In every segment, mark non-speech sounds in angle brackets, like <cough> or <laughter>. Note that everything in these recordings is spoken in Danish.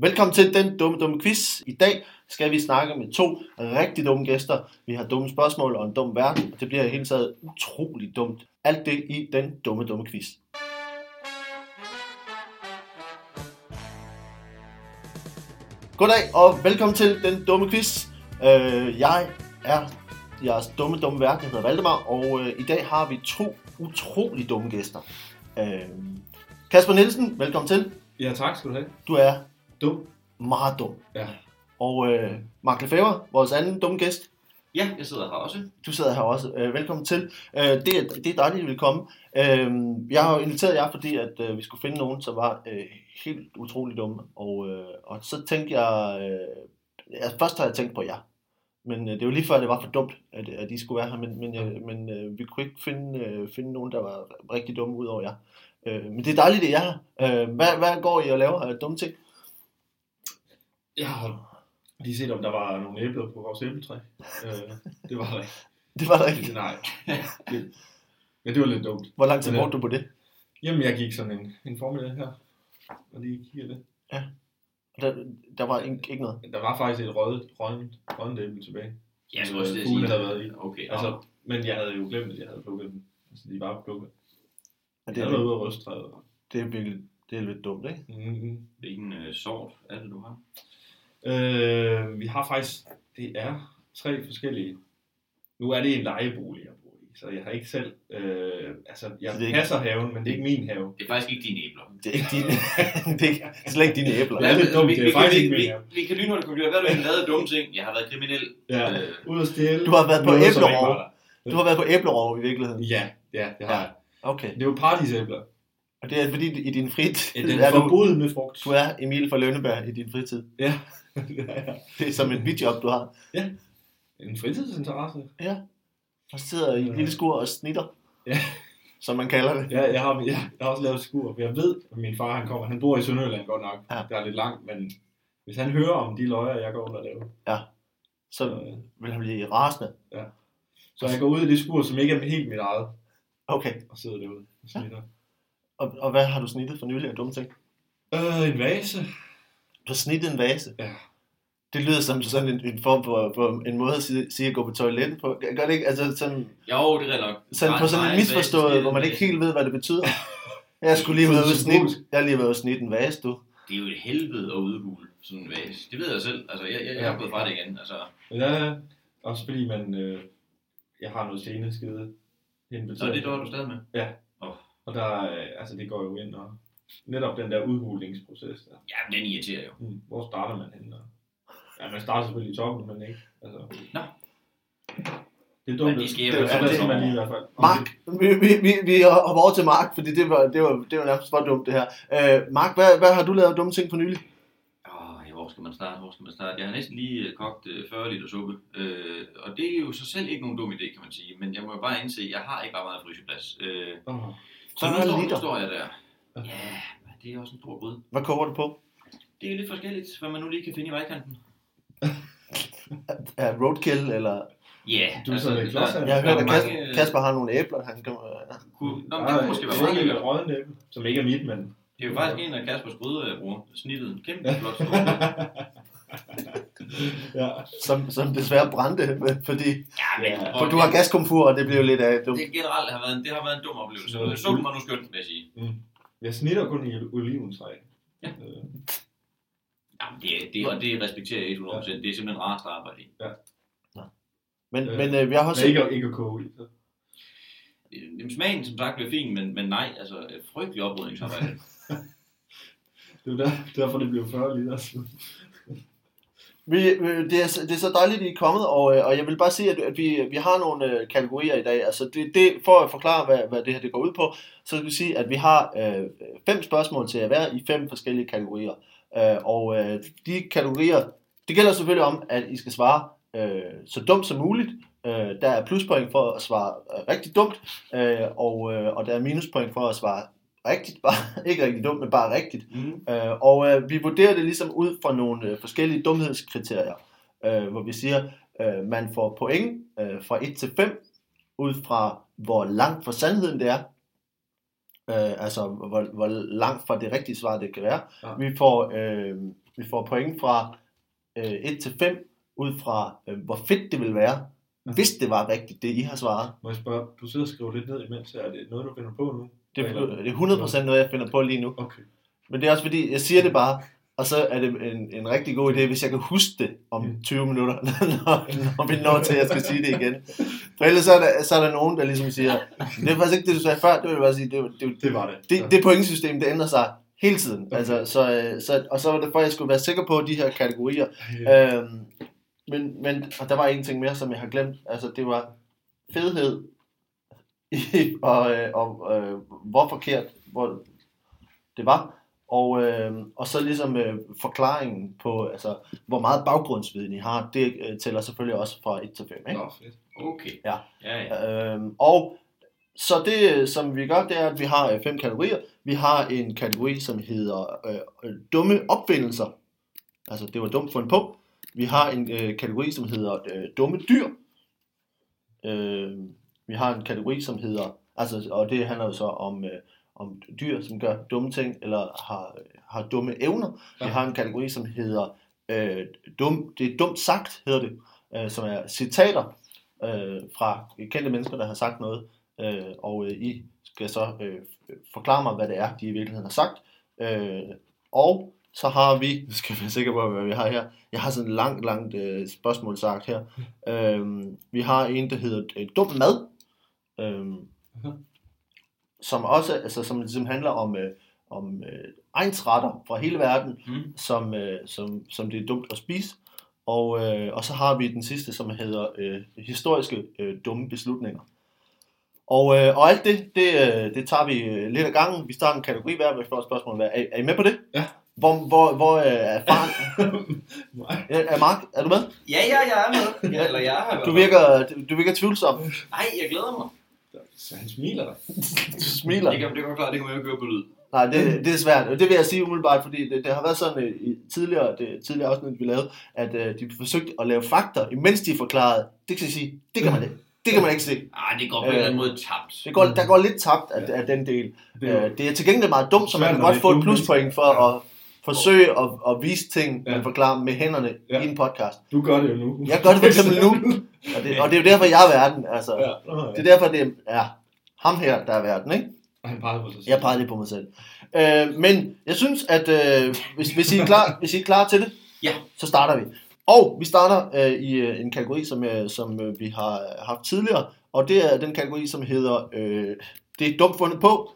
Velkommen til den dumme, dumme quiz. I dag skal vi snakke med to rigtig dumme gæster. Vi har dumme spørgsmål og en dum verden, og det bliver i hele taget utroligt dumt. Alt det i den dumme, dumme quiz. Goddag og velkommen til den dumme quiz. Øh, jeg er jeres dumme, dumme verden. Jeg hedder Valdemar, og øh, i dag har vi to utrolig dumme gæster. Øh, Kasper Nielsen, velkommen til. Ja, tak skal du have. Du er Dum. meget dum. Ja. Og øh, Mark Lefebvre, vores anden dumme gæst, Ja, jeg sidder her også. du sidder her også. Øh, velkommen til. Øh, det, er, det er dejligt, at I vil komme. Øh, jeg har jo inviteret jer, fordi at, øh, vi skulle finde nogen, som var øh, helt utrolig dumme. Og, øh, og så tænkte jeg... Øh, ja, først har jeg tænkt på jer. Men øh, det var lige før, det var for dumt, at, at I skulle være her. Men, men, øh, men øh, vi kunne ikke finde, øh, finde nogen, der var rigtig dumme ud over jer. Øh, men det er dejligt, at I er her. Øh, hvad, hvad går I og laver af dumme ting? Jeg har lige set, om der var nogle æbler på vores æbletræ. Øh, det var der ikke. <laughs> Det var der ikke. Nej. Det, men det var lidt dumt. Hvor lang tid øh, brugte du på det? Jamen, jeg gik sådan en, en formiddag her, og lige kiggede det. Der, der var ikke, ikke noget. Der var faktisk et rødt, rødent, rødent æble tilbage. Ja, jeg også øh, fugle sige. havde været i. Okay, Altså, altså, men jeg havde jo glemt, at jeg havde plukket dem. Altså, de var plukket. Og Det det, jeg er, havde været ude af røsttræet. det, er virkelig, det er lidt dumt, ikke? Mm-hmm. hvilken uh, sort er det, du har? Øh, vi har faktisk, det er tre forskellige. Nu er det en lejebolig, jeg bor i, så jeg har ikke selv, øh, altså jeg det er ikke- passer haven, men det er ikke min have. Det er faktisk ikke dine æbler. Det er ikke dine, <laughs> det er, ikke, det er slet ikke dine æbler. Det er dumt. Vi, Det er vi, faktisk vi, ikke vi, min have. vi, kan lynhurtigt konkludere, hvad har du egentlig lavet dumme ting? Jeg har været kriminel. Ja, Øh, ud at stjæle. Du har været på æblerov. var. Du har været på æblerov i virkeligheden. Ja, ja, det har Ja. jeg. Okay. Det er jo paradisæbler. Og det er fordi i din fritid Den er du, forbudne frugt. du er Emil fra Lønneberg i din fritid. Ja. <laughs> Det er som et bidjob, du har. en fritidsinteresse. Ja. Og sidder i et lille skur og snitter. Ja. Som man kalder det. Ja, jeg har, jeg, jeg har også lavet skur, for jeg ved, at min far han kommer. Han bor i Sønderjylland godt nok. Ja. Det er lidt langt, men hvis han hører om de løjer, jeg går under og laver, Så så, vil han blive rasende. så jeg går ud i det skur, som ikke er helt mit eget, Okay. og sidder derude og snitter. Og, og hvad har du snittet for nylig af dumme ting? Øh, en vase. Du har snittet en vase. Ja. Det lyder som sådan en, en form for, for en måde at sige, sige at gå på toilettet på. Gør det ikke? Altså sådan, jo, det er nok. sådan Nej, på sådan nej, en misforstået, hvor man ikke helt ved, hvad det betyder. <laughs> Jeg skulle lige være ude snitte, jeg har lige været ude og snitte en vase, du. Det er jo et helvede at udhule sådan en vase. Det ved jeg selv. Altså, jeg, jeg, jeg er gået fra det igen. Altså, Ja, også fordi man, øh, jeg har noget seneskede så er det dår, du stadig med. Og der, øh, altså det går jo ind og netop den der udhulningsproces der. Ja, men den irriterer jo. Hmm, hvor starter man henne? Og- Ja, man starter selvfølgelig i toppen, men ikke. Altså, Nå. Det er dumt. Men det sker jo det, det, det man lige i hvert fald. Mark, vi, vi, vi, vi hopper over til Mark, fordi det var, det var, det var nærmest for dumt det her. Uh, Mark, hvad, hvad har du lavet dumme ting for nylig? Åh, hvor skal man starte? Hvor skal man starte? Jeg har næsten lige øh, kogt øh, 40 liter suppe. Øh, og det er jo så selv ikke nogen dum idé, kan man sige. Men jeg må jo bare indse, at jeg har ikke ret meget fryseplads. Øh, Åh. så nu 40 står, liter? jeg der. Ja, men det er også en stor gryde. Hvad koger du på? Det er lidt forskelligt, hvad man nu lige kan finde i vejkanten. <laughs> Er roadkill, eller... Ja, Du er lidt klods af- Jeg har hørt, at Kasper, mange, Kasper har nogle æbler, han kan... Kunne, nå, men det kunne måske være det meget er lækkert. æble, som ikke er mit, men... Det er jo faktisk en af Kaspers gryder, jeg bruger. Snittet. En kæmpe flot stor. <laughs> ja. Som, som desværre brændte, fordi Ja, men... Ja. for du har gaskomfur, og det blev lidt af dumt. Det generelt har været, en, det har været en dum oplevelse. Så- Suppen var nu skønt, vil jeg sige. Jeg snitter kun i oliventræ. Ja. Øh, Jamen, det, det, og det respekterer jeg 100%. Det er simpelthen rart at arbejde i. Men, Øh, men øh, vi har også... Men ikke, ikke at koge i. Så. Øh, Jamen, smagen, som sagt, bliver fin, men, men nej, altså, frygtelig oprydningsarbejde. <laughs> Det er jo der, derfor, det blev 40 liter. Vi, øh, det, er, det er så dejligt, at I er kommet, og, øh, og jeg vil bare sige, at, at vi, vi har nogle øh, kategorier i dag. Altså det, det, for at forklare, hvad, hvad det her det går ud på, så skal vi sige, at vi har øh, fem spørgsmål til at være i fem forskellige kategorier. Øh, og øh, de kategorier, det gælder selvfølgelig om, at I skal svare øh, så dumt som muligt. Øh, der er pluspoint for at svare øh, rigtig dumt, øh, og, øh, og der er minuspoint for at svare rigtigt, <laughs> bare, ikke rigtig dumt, men bare rigtigt. Mm. Øh, og øh, vi vurderer det ligesom ud fra nogle øh, forskellige dumhedskriterier, øh, hvor vi siger, øh, man får point øh, fra 1 til 5, ud fra hvor langt fra sandheden det er, øh, altså hvor, hvor langt fra det rigtige svar det kan være. Ja. Vi får øh, vi får point fra øh, 1 til 5, ud fra, øh, hvor fedt det vil være, hvis det var rigtigt, det I har svaret. Må jeg spørge, du sidder og skriver lidt ned imens, er det noget, du finder på nu? Det, det er 100% noget, jeg finder på lige nu. Okay. Men det er også fordi, jeg siger det bare, og så er det en, en rigtig god idé, hvis jeg kan huske det om 20 minutter, <laughs> når, når vi når til, at jeg skal sige det igen. For ellers så er, der, så er der nogen, der ligesom siger, det er faktisk ikke det, du sagde før, det vil jeg bare sige, det, det, Det var det. det, det pointsystem, det ændrer sig hele tiden. Altså, så, øh, så, og så var det for, at jeg skulle være sikker på de her kategorier. Ja. Øhm, men, men og der var en ting mere, som jeg har glemt. Altså, det var fedhed <laughs> og, øh, og øh, hvor forkert hvor det var. Og, øh, og så ligesom øh, forklaringen på, altså, hvor meget baggrundsviden I har, det øh, tæller selvfølgelig også fra 1 til 5. Ikke? Nå, fedt. Okay. Ja. Ja, ja. Øhm, og så det, som vi gør, det er, at vi har øh, fem kategorier. Vi har en kategori, som hedder øh, øh, dumme opfindelser. Altså, det var dumt fundet på. Vi har en øh, kategori, som hedder øh, dumme dyr. Øh, vi har en kategori, som hedder, altså, og det handler jo så om, øh, om dyr, som gør dumme ting, eller har, har dumme evner. Ja. Vi har en kategori, som hedder, øh, dum, det er dumt sagt, hedder det, øh, som er citater øh, fra kendte mennesker, der har sagt noget, øh, og øh, I skal så øh, forklare mig, hvad det er, de i virkeligheden har sagt. Øh, og så har vi, nu skal være sikre på, hvad vi har her, jeg har sådan et langt, langt øh, spørgsmål sagt her. Øh, vi har en, der hedder øh, dum mad, øh, som også, altså som ligesom handler om, øh, om øh, egensretter fra hele verden, Mm. som, øh, som, som det er dumt at spise. Og, øh, og så har vi den sidste, som hedder øh, historiske øh, dumme beslutninger. Og, øh, og alt det, det, øh, det tager vi øh, lidt ad gangen. Vi starter en kategori hver, med får spørgsmål. Er, er I med på det? Ja. Hvor, hvor, hvor øh, er faren? <laughs> Ja, er Mark, er du med? Ja, ja, jeg er med. Ja, eller jeg er i Du virker, du, du virker tvivlsom. Nej, jeg glæder mig. Så han smiler da. <laughs> Du smiler. Det kan, det kan klare, det kan man jo ikke høre på lyd. Nej, det, det er svært. Og det vil jeg sige umiddelbart, fordi det, det har været sådan øh, i tidligere, det, tidligere afsnit, vi lavede, at øh, de forsøgte at lave fakta, imens de forklarede. Det kan jeg sige, det kan man ikke. Det kan man ikke se. Ah, det går på en eller anden måde tabt. Det går, der går lidt tabt af, af den del. Det er Øh, det er til gengæld meget dumt, så man kan godt få et pluspoint for at forsøge at, at vise ting, Ja. man forklarer med hænderne Ja. i en podcast. Du gør det jo nu. Jeg gør det for eksempel nu, og det, og det er jo derfor, jeg er verden. Altså, Ja. Nå, ja. Det er derfor, det er ham her, der er verden, ikke? Han pegede på sig selv. Jeg peger lige på mig selv. Øh, men jeg synes, at øh, hvis, hvis, I er klar, hvis I er klar til det, Ja. så starter vi. Og vi starter øh, i øh, en kategori, som, øh, som øh, vi har haft tidligere, og det er den kategori, som hedder øh, Det er dumt fundet på.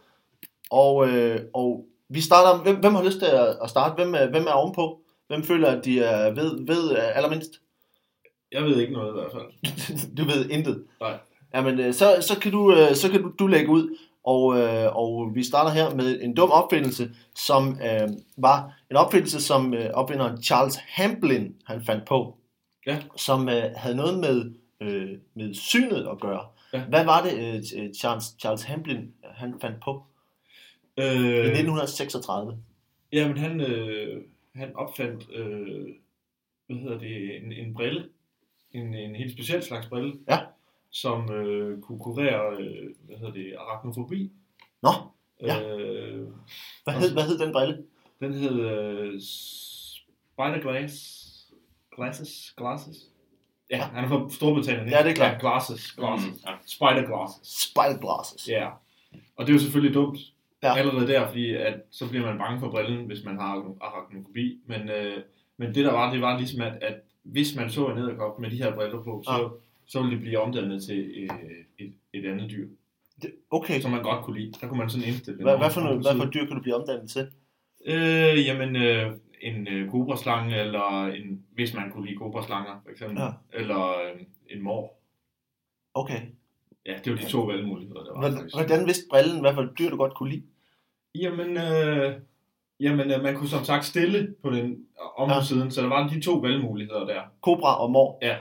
Og, øh, og vi starter, hvem, hvem har lyst til at, at starte? Hvem er, hvem er ovenpå? Hvem føler, at de er ved, ved øh, allermindst? Jeg ved ikke noget i hvert fald. <laughs> du ved intet. Nej. Jamen, øh, så, så kan, du, øh, så kan du, du lægge ud, og, og vi starter her med en dum opfindelse, som øh, var en opfindelse, som øh, opfinderen Charles Hamblin han fandt på, Ja. som øh, havde noget med, øh, med synet at gøre. Ja. Hvad var det, øh, Charles, Charles Hamblin han fandt på i Øh, 1936? jamen, han, øh, han opfandt, øh, hvad hedder det, en, en brille. En, en helt speciel slags brille. Ja. Som øh, kunne kurere, øh, hvad hedder det, arachnofobi. Nå, Ja. Øh, hvad hed, hvad hed den brille? den hed øh, Spider Glass. Glasses? Glasses? Ja, Ja. han er fra Storbritannien, ikke? Ja, det er klart. Ja, glasses. glasses. Mm, ja. Spider Glasses. Spider Glasses. Ja. Og det er jo selvfølgelig dumt. Ja. Allerede der, fordi at, så bliver man bange for brillen, hvis man har arachnofobi. Men, øh, men det der var, det var ligesom, at, at hvis man så en edderkop med de her briller på, så, Ja. så ville det blive omdannet til øh, et, et andet dyr, Det, okay, som man godt kunne lide. Der kunne man sådan indstille det. hvad, hvad, for noget, hvad for dyr kan du blive omdannet til? Øh, jamen, øh, en øh, kobraslange, eller en, hvis man kunne lide kobraslanger, for eksempel. Ja. Eller øh, en mor. Okay. Ja, det var de to valgmuligheder, der var. Hvordan, faktisk. hvordan vidste brillen, hvad for dyr du godt kunne lide? Jamen, øh, jamen øh, man kunne som sagt stille på den om Ja. ja. siden, så der var de to valgmuligheder der. Kobra og mor. Ja.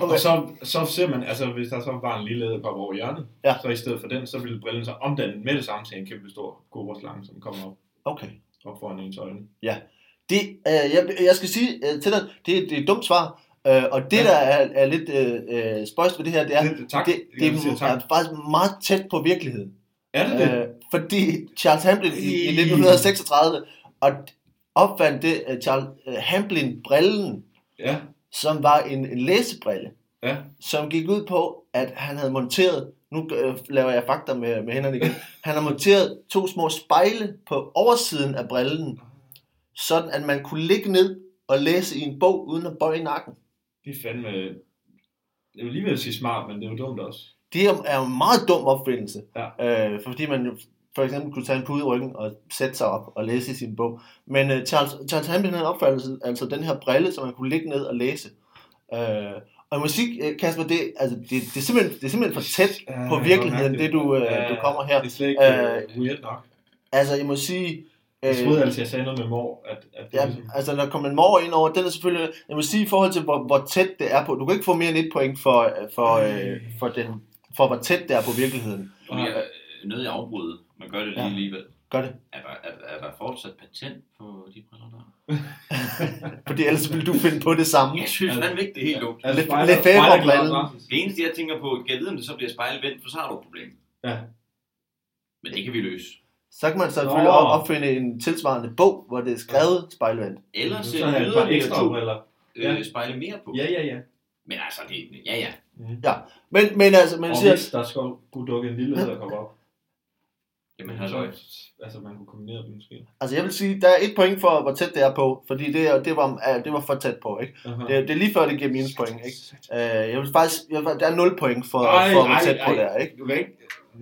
Okay. Og så, så ser man, altså hvis der så var en lille æderkop over hjørnet, Ja. så i stedet for den, så ville brillen så omdanne med det samme til en kæmpe stor kobraslange, som kommer op, Okay. op foran ens øjne. Det, øh, jeg, jeg skal sige øh, til dig, det, er- det er et dumt svar, øh, og det Ja. der er, er lidt øh, øh, spøjst ved det her, det er, Det- tak. det, Det det tak. er faktisk meget tæt på virkeligheden. Er det det? Øh, fordi Charles Hamlin i, i Ej. 1936, og opfandt det uh, Charles uh, Hamblin-brillen, Ja, som var en, en læsebrille, ja. som gik ud på, at han havde monteret, nu øh, laver jeg fakta med, med hænderne igen, <laughs> han har monteret to små spejle på oversiden af brillen, sådan at man kunne ligge ned og læse i en bog uden at bøje nakken. Det er fandme... Jeg vil lige sige smart, men det er jo dumt også. Det er en meget dum opfindelse, Ja. øh, fordi man for eksempel kunne tage en pude i ryggen og sætte sig op og læse i sin bog. Men øh, Charles, Charles Hamblin havde opfattet altså den her brille, så man kunne ligge ned og læse. Øh, og musik, øh, Kasper, det, altså, det, det, er simpelthen, det er simpelthen for tæt på virkeligheden, det du, øh, du kommer her. Det er slet ikke Øh, øh, weird nok. Altså, jeg må sige... Jeg Øh, troede altid, jeg sagde noget med mor, at, at det ja, ligesom... altså, når der kommer en mor ind over, den er selvfølgelig... Jeg må sige, i forhold til, hvor, hvor tæt det er på... Du kan ikke få mere end et point for, øh, for, øh, for, den, for hvor tæt det er på virkeligheden. Nu er jeg øh, nødt at afbryde, men gør det lige Ja. alligevel. Gør det. Er der, er, er der fortsat patent på de briller der? <laughs> Fordi ellers vil du finde på det samme. Jeg synes fandme ikke, det er helt dumt. Lidt- spejler- lidt spejlerglas brillen. gratis. Det eneste, jeg tænker på, kan jeg vide, om det så bliver spejlvendt, for så har du et problem. Ja. Men det kan vi løse. Så kan man selvfølgelig Nå. op- opfinde en tilsvarende bog, hvor det er skrevet spejlvendt. Eller Så sætte par yderligere to øh, spejle mere på. Ja, ja, ja. Men altså, det, ja ja. Men, men altså, man Og siger, hvis der skulle kunne dukke en lille æderkop op. Jamen, så, halløj. altså, man kunne kombinere dem måske. altså jeg vil sige, der er et point for, hvor tæt det er på, fordi det, er- det, var, det var for tæt på, ikke? Aha. Det, det er lige før, det giver minuspoint, ikke? Øh, jeg vil faktisk, jeg, vil- der er 0 point for, Ej, for hvor ej, tæt på ej. det er, ikke? Du kan ikke...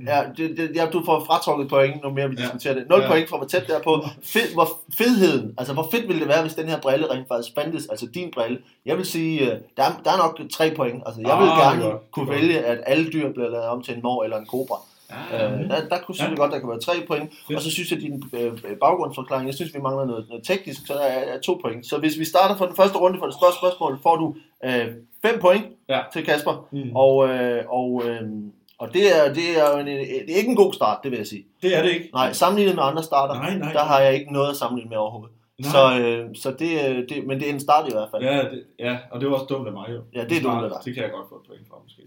Ja, det, det, ja, du får fratrukket point, nu mere vi Ja. diskuterer det. 0 Ja. point for, hvor tæt det er på. Fed, hvor fedheden, altså hvor fedt ville det være, hvis den her brille rent faktisk fandtes, altså din brille. Jeg vil sige, øh, der er, der er nok 3 point. Altså jeg vil Ah, er gerne godt. kunne vælge, at alle dyr bliver lavet om til en mor eller en kobra. Ja, Øh, der, der kunne synes jeg godt, der kan være 3 point. Fedt. Og så synes jeg, at din øh, baggrundsforklaring, jeg synes, vi mangler noget, noget teknisk, så der er, er 2 point. Så hvis vi starter for den første runde for det største spørgsmål, får du 5 point Ja. til Kasper. Mm. Og, øh, og, øh, og det, er, det, er en, det er ikke en god start, det vil jeg sige. Det er det ikke. Nej, sammenlignet med andre starter, Nej, nej. der har jeg ikke noget at sammenligne med overhovedet. Nej. Så, øh, så det, øh, det, men det er en start i hvert fald. Ja, det, ja, og det var også dumt af mig jo. Ja, det er dumt af dig. Det kan jeg godt få et point for, måske.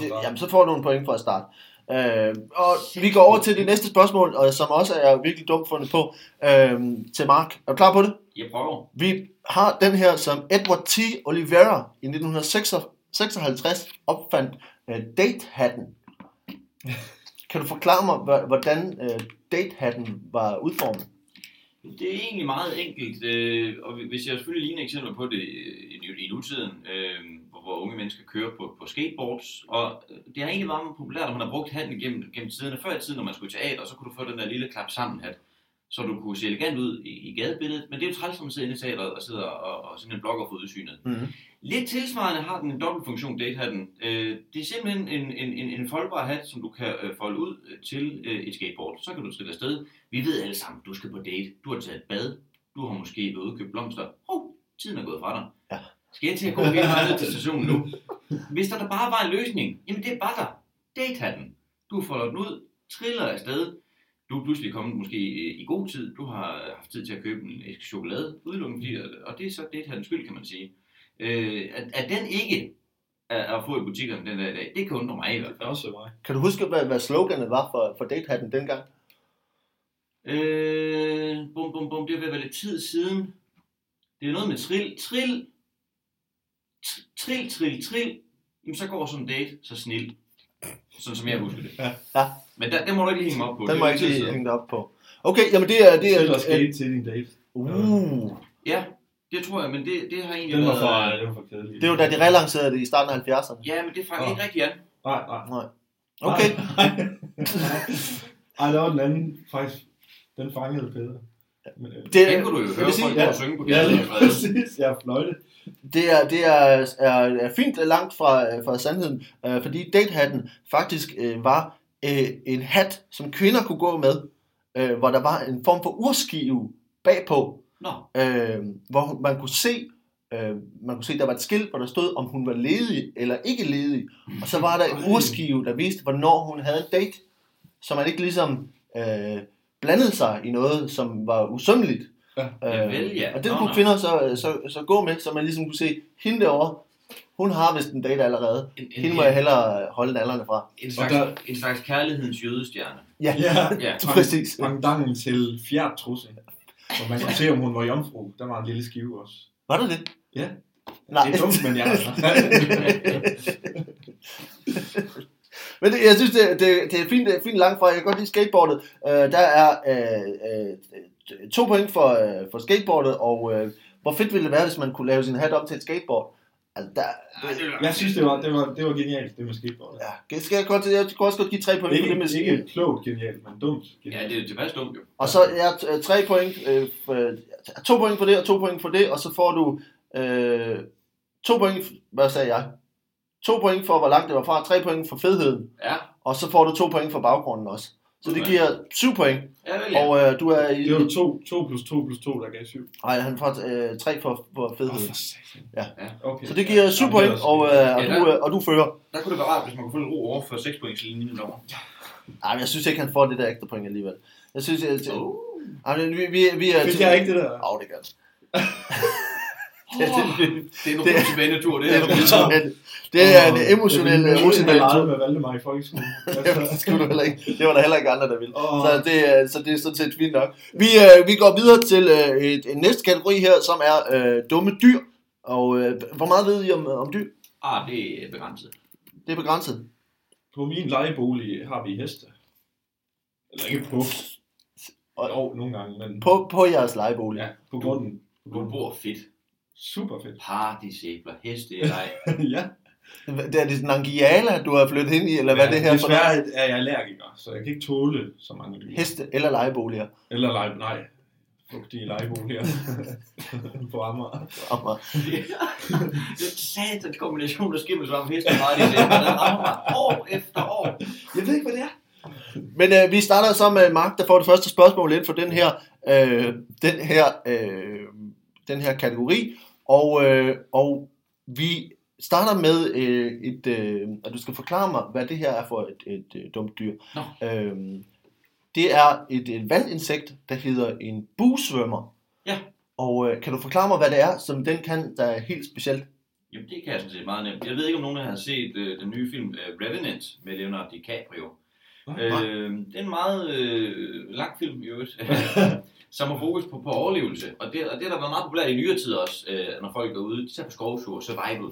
Det, jamen, så får du en point for at starte. Øh, og vi går over til det næste spørgsmål, og som også er virkelig dumt fundet på, øh, til Mark. Er du klar på det? jeg prøver. Vi har den her, som Edward T. Oliveira i 1956 opfandt uh, date-hatten. Kan du forklare mig, hvordan uh, date-hatten var udformet? Det er egentlig meget enkelt, øh, og hvis jeg selvfølgelig ligner eksempler på det øh, i, i nutiden, øh, hvor, hvor unge mennesker kører på, på skateboards, og øh, det har egentlig været meget populært, at man har brugt hatten gennem, gennem tiderne. Før i tiden, når man skulle i teater, så kunne du få den der lille klap sammen hat, så du kunne se elegant ud i, i gadebilledet, men det er jo træls, når man sidder inde i teateret og sidder og, og sådan en blogger for udsynet. Mm-hmm. Lidt tilsvarende har den en dobbeltfunktion, datehatten. Øh, det er simpelthen en, en, en, en foldbar hat, som du kan øh, folde ud øh, til øh, et skateboard. Så kan du trille afsted. Vi ved alle sammen, du skal på date. Du har taget et bad. Du har måske været ude og købe blomster. Hov, tiden er gået fra dig. Ja. Skal jeg til at gå hele vejen ned til stationen nu? Hvis der, der bare var en løsning, jamen det var der. Datehatten. Du folder den ud, triller afsted. Du er pludselig kommet måske i i god tid. Du har haft tid til at købe en æske chokolade udelukkende, fordi, og det er så datehattens skyld, kan man sige. Øh, at, at den ikke er at få i butikkerne den der i dag, det kan undre mig i hvert Det er fald. også mig. Kan du huske, hvad, hvad sloganet var for, for date-hatten dengang? Øh, bum, bum, bum, det er ved at være lidt tid siden. Det er noget med trill, trill, tr- trill, trill, trill. Jamen, så går sådan en date så snil. Sådan som jeg husker det. Ja. Ja. Men der, den må du ikke lige hænge mig op på. Den Det må er jeg ikke lige hænge dig op på. Okay, jamen det er... Det Det er, er der skete til din date. uh, Ja, det tror jeg, men det, det har egentlig Den var været... for, det var for kedelig. det var da de relancerede det i starten af 70'erne. Ja, men det fanger Åh. ikke rigtig an. Nej, nej. Nej. Okay. Nej, <laughs> Ej, der var den anden, faktisk. Den fangede bedre. Øh, Det, Den kunne du jo høre folk ja. synge på Ja, præcis. Jeg er fløjte. Det er, det er, er, er fint langt fra, fra sandheden, øh, fordi datehatten faktisk øh, var øh, en hat, som kvinder kunne gå med, øh, hvor der var en form for urskive bagpå, Nå, øh, hvor man kunne se, øh, man kunne se, der var et skilt, hvor der stod, om hun var ledig eller ikke ledig, og så var der en urskive, der viste, hvornår hun havde en date, så man ikke ligesom øh, blandede sig i noget, som var usømmeligt. Ja. Javel, ja. Og det kunne kvinder så, så, så gå med, så man ligesom kunne se, hende derovre, hun har vist en date allerede. en, en, Hende må jeg hellere holde nallerne fra. en, slags, Og der- en slags kærlighedens jødestjerne. Ja, Ja, Ja. <laughs> præcis. Pangdangen til fjertrusse. hvor man kunne se, om hun var jomfru. Der var en lille skive også. Var det det? Ja. Nej. Det er dumt, men jeg <laughs> <laughs> Men det, jeg synes, det, det, det er fint, det er fint langt fra. Jeg kan godt lide skateboardet. Øh, der er øh, øh, to point for, øh, for skateboardet, og øh, hvor fedt ville det være, hvis man kunne lave sin hat om til et skateboard? Altså, der, det, Jeg synes, det var, det var, det var genialt, det med skateboard. ja, det skal jeg, godt, jeg kunne også godt give tre point for det med Ikke, ikke klogt genialt, men dumt Ja, genialt. det er tilpas dumt jo. Og så er ja, tre point, øh, to point for det, og to point for det, og så får du øh, to point, hvad sagde jeg? To point for, hvor langt det var fra, tre point for fedheden, Ja, og så får du to point for baggrunden også. Så det giver syv point, ja vel ja. og øh, du er i... Det var 2, 2 plus 2 plus 2, der gav 7. Nej, han får øh, tre for, for fedheden. Ja. Ja. Okay. Så det giver syv Jamen, point, det er og, øh, og, Ja, du, øh, og du fører. Der kunne det være rart, hvis man kunne få lidt ro over for 6 points linjen derovre. Ej, men jeg synes ikke, han får det der ekstra point alligevel. Jeg synes, at... Oh. Ej, men vi, vi, vi er... Fik jeg ikke det der? Åh, det gør <laughs> det. Det, det, <laughs> det er en Det- tilbagetur, det Det er, her. emotionelt. det er en emotionel, Jeg emotionel tur. med Valdemar i folkeskolen. <laughs> det skulle du heller ikke. Det var der heller ikke andre, der ville. Åh. Så det, er- så det er sådan set fint nok. Vi, øh, vi går videre til øh, et, en næste kategori her, som er øh, dumme dyr. Og øh, hvor meget ved I om, om dyr? Ah, det er begrænset. Det er begrænset. På min lejebolig har vi heste. Eller ikke på. Og- Jo, nogle gange, men På, på jeres lejebolig. ja, på grunden. Du grunden. bor fedt. Super fedt. Partysæbler, heste i <laughs> ja. Det er det sådan en angiala, du har flyttet ind i, eller hvad ja, er det her for noget? Desværre er jeg allergiker, så jeg kan ikke tåle så mange dyr. Heste eller lejeboliger. Eller lege, nej, fugtige lejeboliger <laughs> på Amager. Amager. <laughs> det er satans kombination af skimmelsvamp, heste og partysæbler. Der rammer år efter år. Jeg ved ikke, hvad det er. Men øh, vi starter så med Mark, der får det første spørgsmål ind for den her, øh, den her, øh, den her kategori. Og, øh, og vi starter med øh, et, øh, at du skal forklare mig, hvad det her er for et, et, et dumt dyr. Nå. Øh, det er et, et vandinsekt, der hedder en busvømmer. Ja. Og øh, kan du forklare mig, hvad det er, som den kan, der er helt specielt? Jamen, det kan jeg sådan set meget nemt. Jeg ved ikke, om nogen har set øh, den nye film øh, Revenant med Leonardo DiCaprio. Øh, det er en meget øh, lang film i øvrigt, <laughs> som har fokus på, på overlevelse. Og det, og det har der været meget populært i nyere tid også, øh, når folk går ud, især på skovtur, survival.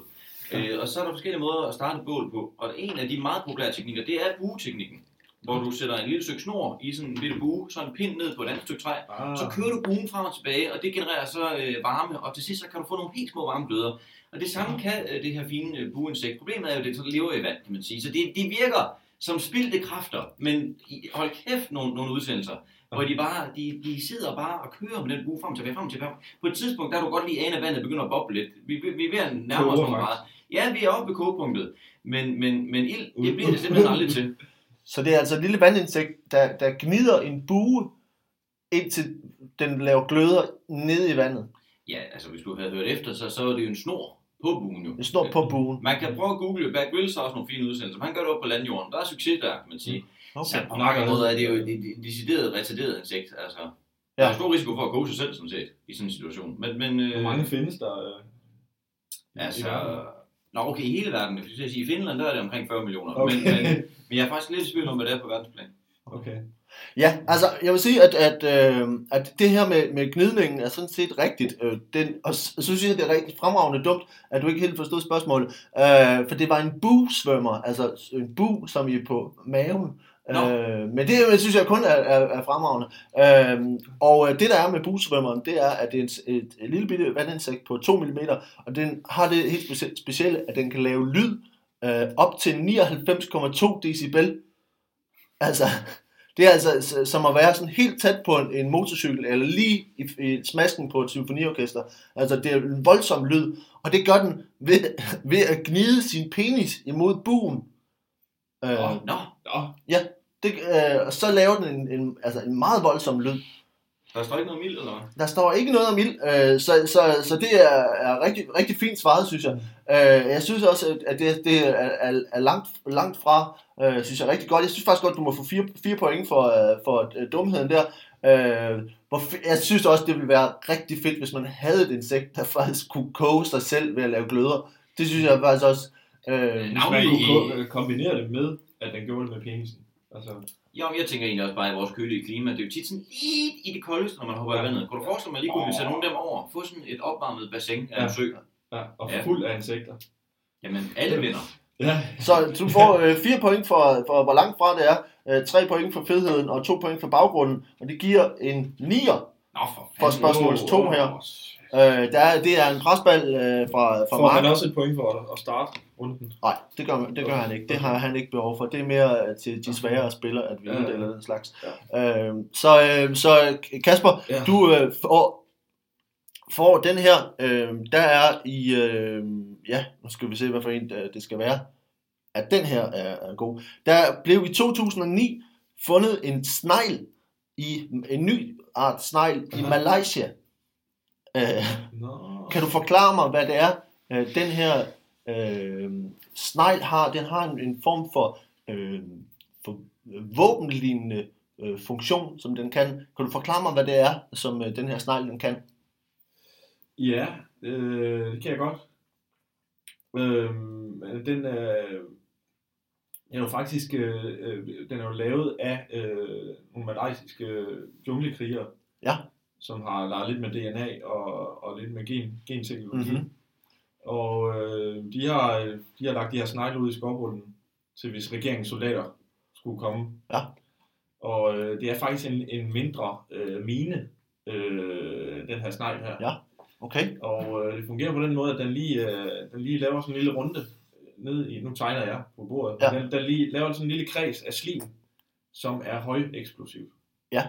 Øh, og så er der forskellige måder at starte bål på. Og en af de meget populære teknikker, det er bueteknikken. Hvor du sætter en lille stykke snor i sådan en lille bue, så en pind ned på et andet stykke træ, Ah. så kører du buen frem og tilbage, og det genererer så øh, varme, og til sidst så kan du få nogle helt små varmegløder. Og det samme kan øh, det her fine øh, bueinsekt. Problemet er jo, at det så lever i vand, kan man sige. Så det, det virker som spildte kræfter, men hold kæft nogle, nogle udsendelser, hvor de bare, de, de sidder bare og kører med den bue frem og tilbage, frem og tilbage. På et tidspunkt, der er du godt lige ane, at vandet begynder at boble lidt. Vi, vi, vi er ved at nærme os faktisk. meget. Ja, vi er oppe ved kogepunktet, men, men, men ild, det bliver det simpelthen aldrig til. Så det er altså et lille vandinsekt, der, der gnider en bue, indtil den laver gløder nede i vandet. Ja, altså hvis du havde hørt efter, så, så er det jo en snor på buen jo. Den står på buen. Man kan prøve at google, Bear Grylls har også nogle fine udsendelser, men han gør det op på landjorden. Der er succes der, kan man sige. Okay. Så på mange måder er det jo et et- et decideret retarderet insekt. Altså, ja. Der er stor risiko for at koge sig selv, sådan set, i sådan en situation. Men, men øh, Hvor mange findes der? øh, altså? Nå, okay, i hele verden. Hvis jeg sige, I Finland, der er det omkring 40 millioner. Okay. Men, men, men jeg er faktisk lidt i tvivl om, hvad det er på verdensplan. Okay. Ja, altså jeg vil sige, at, at, øh, at det her med, med gnidningen er sådan set rigtigt. Øh, den, og så synes jeg, det er rigtig fremragende dumt, at du ikke helt forstod spørgsmålet. Øh, for det var en busvømmer, altså en bu, som I er på maven. Øh, men det jeg synes jeg kun er, er, er fremragende. Øh, og øh, det der er med busvømmeren, det er, at det er et, et, et lille bitte vandinsekt på 2 mm, og den har det helt speci- specielle, at den kan lave lyd øh, op til 99,2 decibel. Altså, det er altså som at være sådan helt tæt på en, en motorcykel, eller lige i, i smasken på et symfoniorkester. Altså, det er en voldsom lyd, og det gør den ved, ved at gnide sin penis imod buen. Øh, Nå. Nå, Nå, det, øh, og så laver den en, en, altså en meget voldsom lyd. der står ikke noget mild, eller hvad? Der står ikke noget om ild, øh, så, så, så det er, er rigtig, rigtig fint svaret, synes jeg. Øh, jeg synes også, at- det, det er, er, er langt, langt fra, øh, synes jeg rigtig godt. Jeg synes faktisk godt, du må få fire, fire point for, øh, for øh, dumheden der. Øh, hvor, jeg synes også, det ville være rigtig fedt, hvis man havde et insekt, der faktisk kunne koge sig selv ved at lave gløder. Det synes jeg faktisk også. Øh, hvis man kunne kombinere det med, at den gjorde det med penisen. Altså, Jo, jeg tænker egentlig også bare i vores kølige klima. Det er jo tit sådan lidt i det koldeste, når man hopper i vandet. Kunne du forestille mig lige kunne sætte nogle af dem over? Få sådan et opvarmet bassin af en Ja. sø. Ja, og Ja. fuld af insekter. Jamen, alle vinder. <laughs> Ja. Så du får øh, 4 point for, for, hvor langt fra det er, øh, 3 point for fedheden og 2 point for baggrunden, og det giver en 9'er Nå, for for spørgsmål 2 her. Øh, der er, det er en presbal øh, fra, fra Får han Mark. også et point for at- at starte runden? Nej, det gør, det gør han ikke. Det har han ikke behov for. Det er mere øh, til de svagere spillere, at vi Ja, ja. uddeler den slags. Øh, så, øh, så Kasper, Ja. du øh, får, får den her. Øh, der er i... Øh, ja, nu skal vi se, hvad for en øh, det skal være. At den her er, er god. Der blev i 2009 fundet en snegl i en ny art snegl i. Malaysia. Øh, Nå. kan du forklare mig, hvad det er, øh, den her øh, snegl har? Den har en, en form for, øh, for øh, våbenlignende øh, funktion, som den kan. Kan du forklare mig, hvad det er, som øh, den her snegl den kan? Ja, øh, det kan jeg godt. Øh, den, er, den er jo faktisk øh, øh, den er jo lavet af øh, nogle malaysiske junglekrigere, Ja. som har leget lidt med DNA og, og lidt med gen, genteknologi. Mhm. Og øh, de, har, de har lagt de her snegle ud i skovbunden, til hvis regeringens soldater skulle komme. Ja. Og øh, det er faktisk en, en mindre øh, mine, øh, den her snegl her. Ja. Okay. Og øh, det fungerer på den måde, at den lige, øh, den lige laver sådan en lille runde ned i, nu tegner jeg på bordet, Ja. den, den lige laver sådan en lille kreds af slim, som er højeksplosivt. Ja.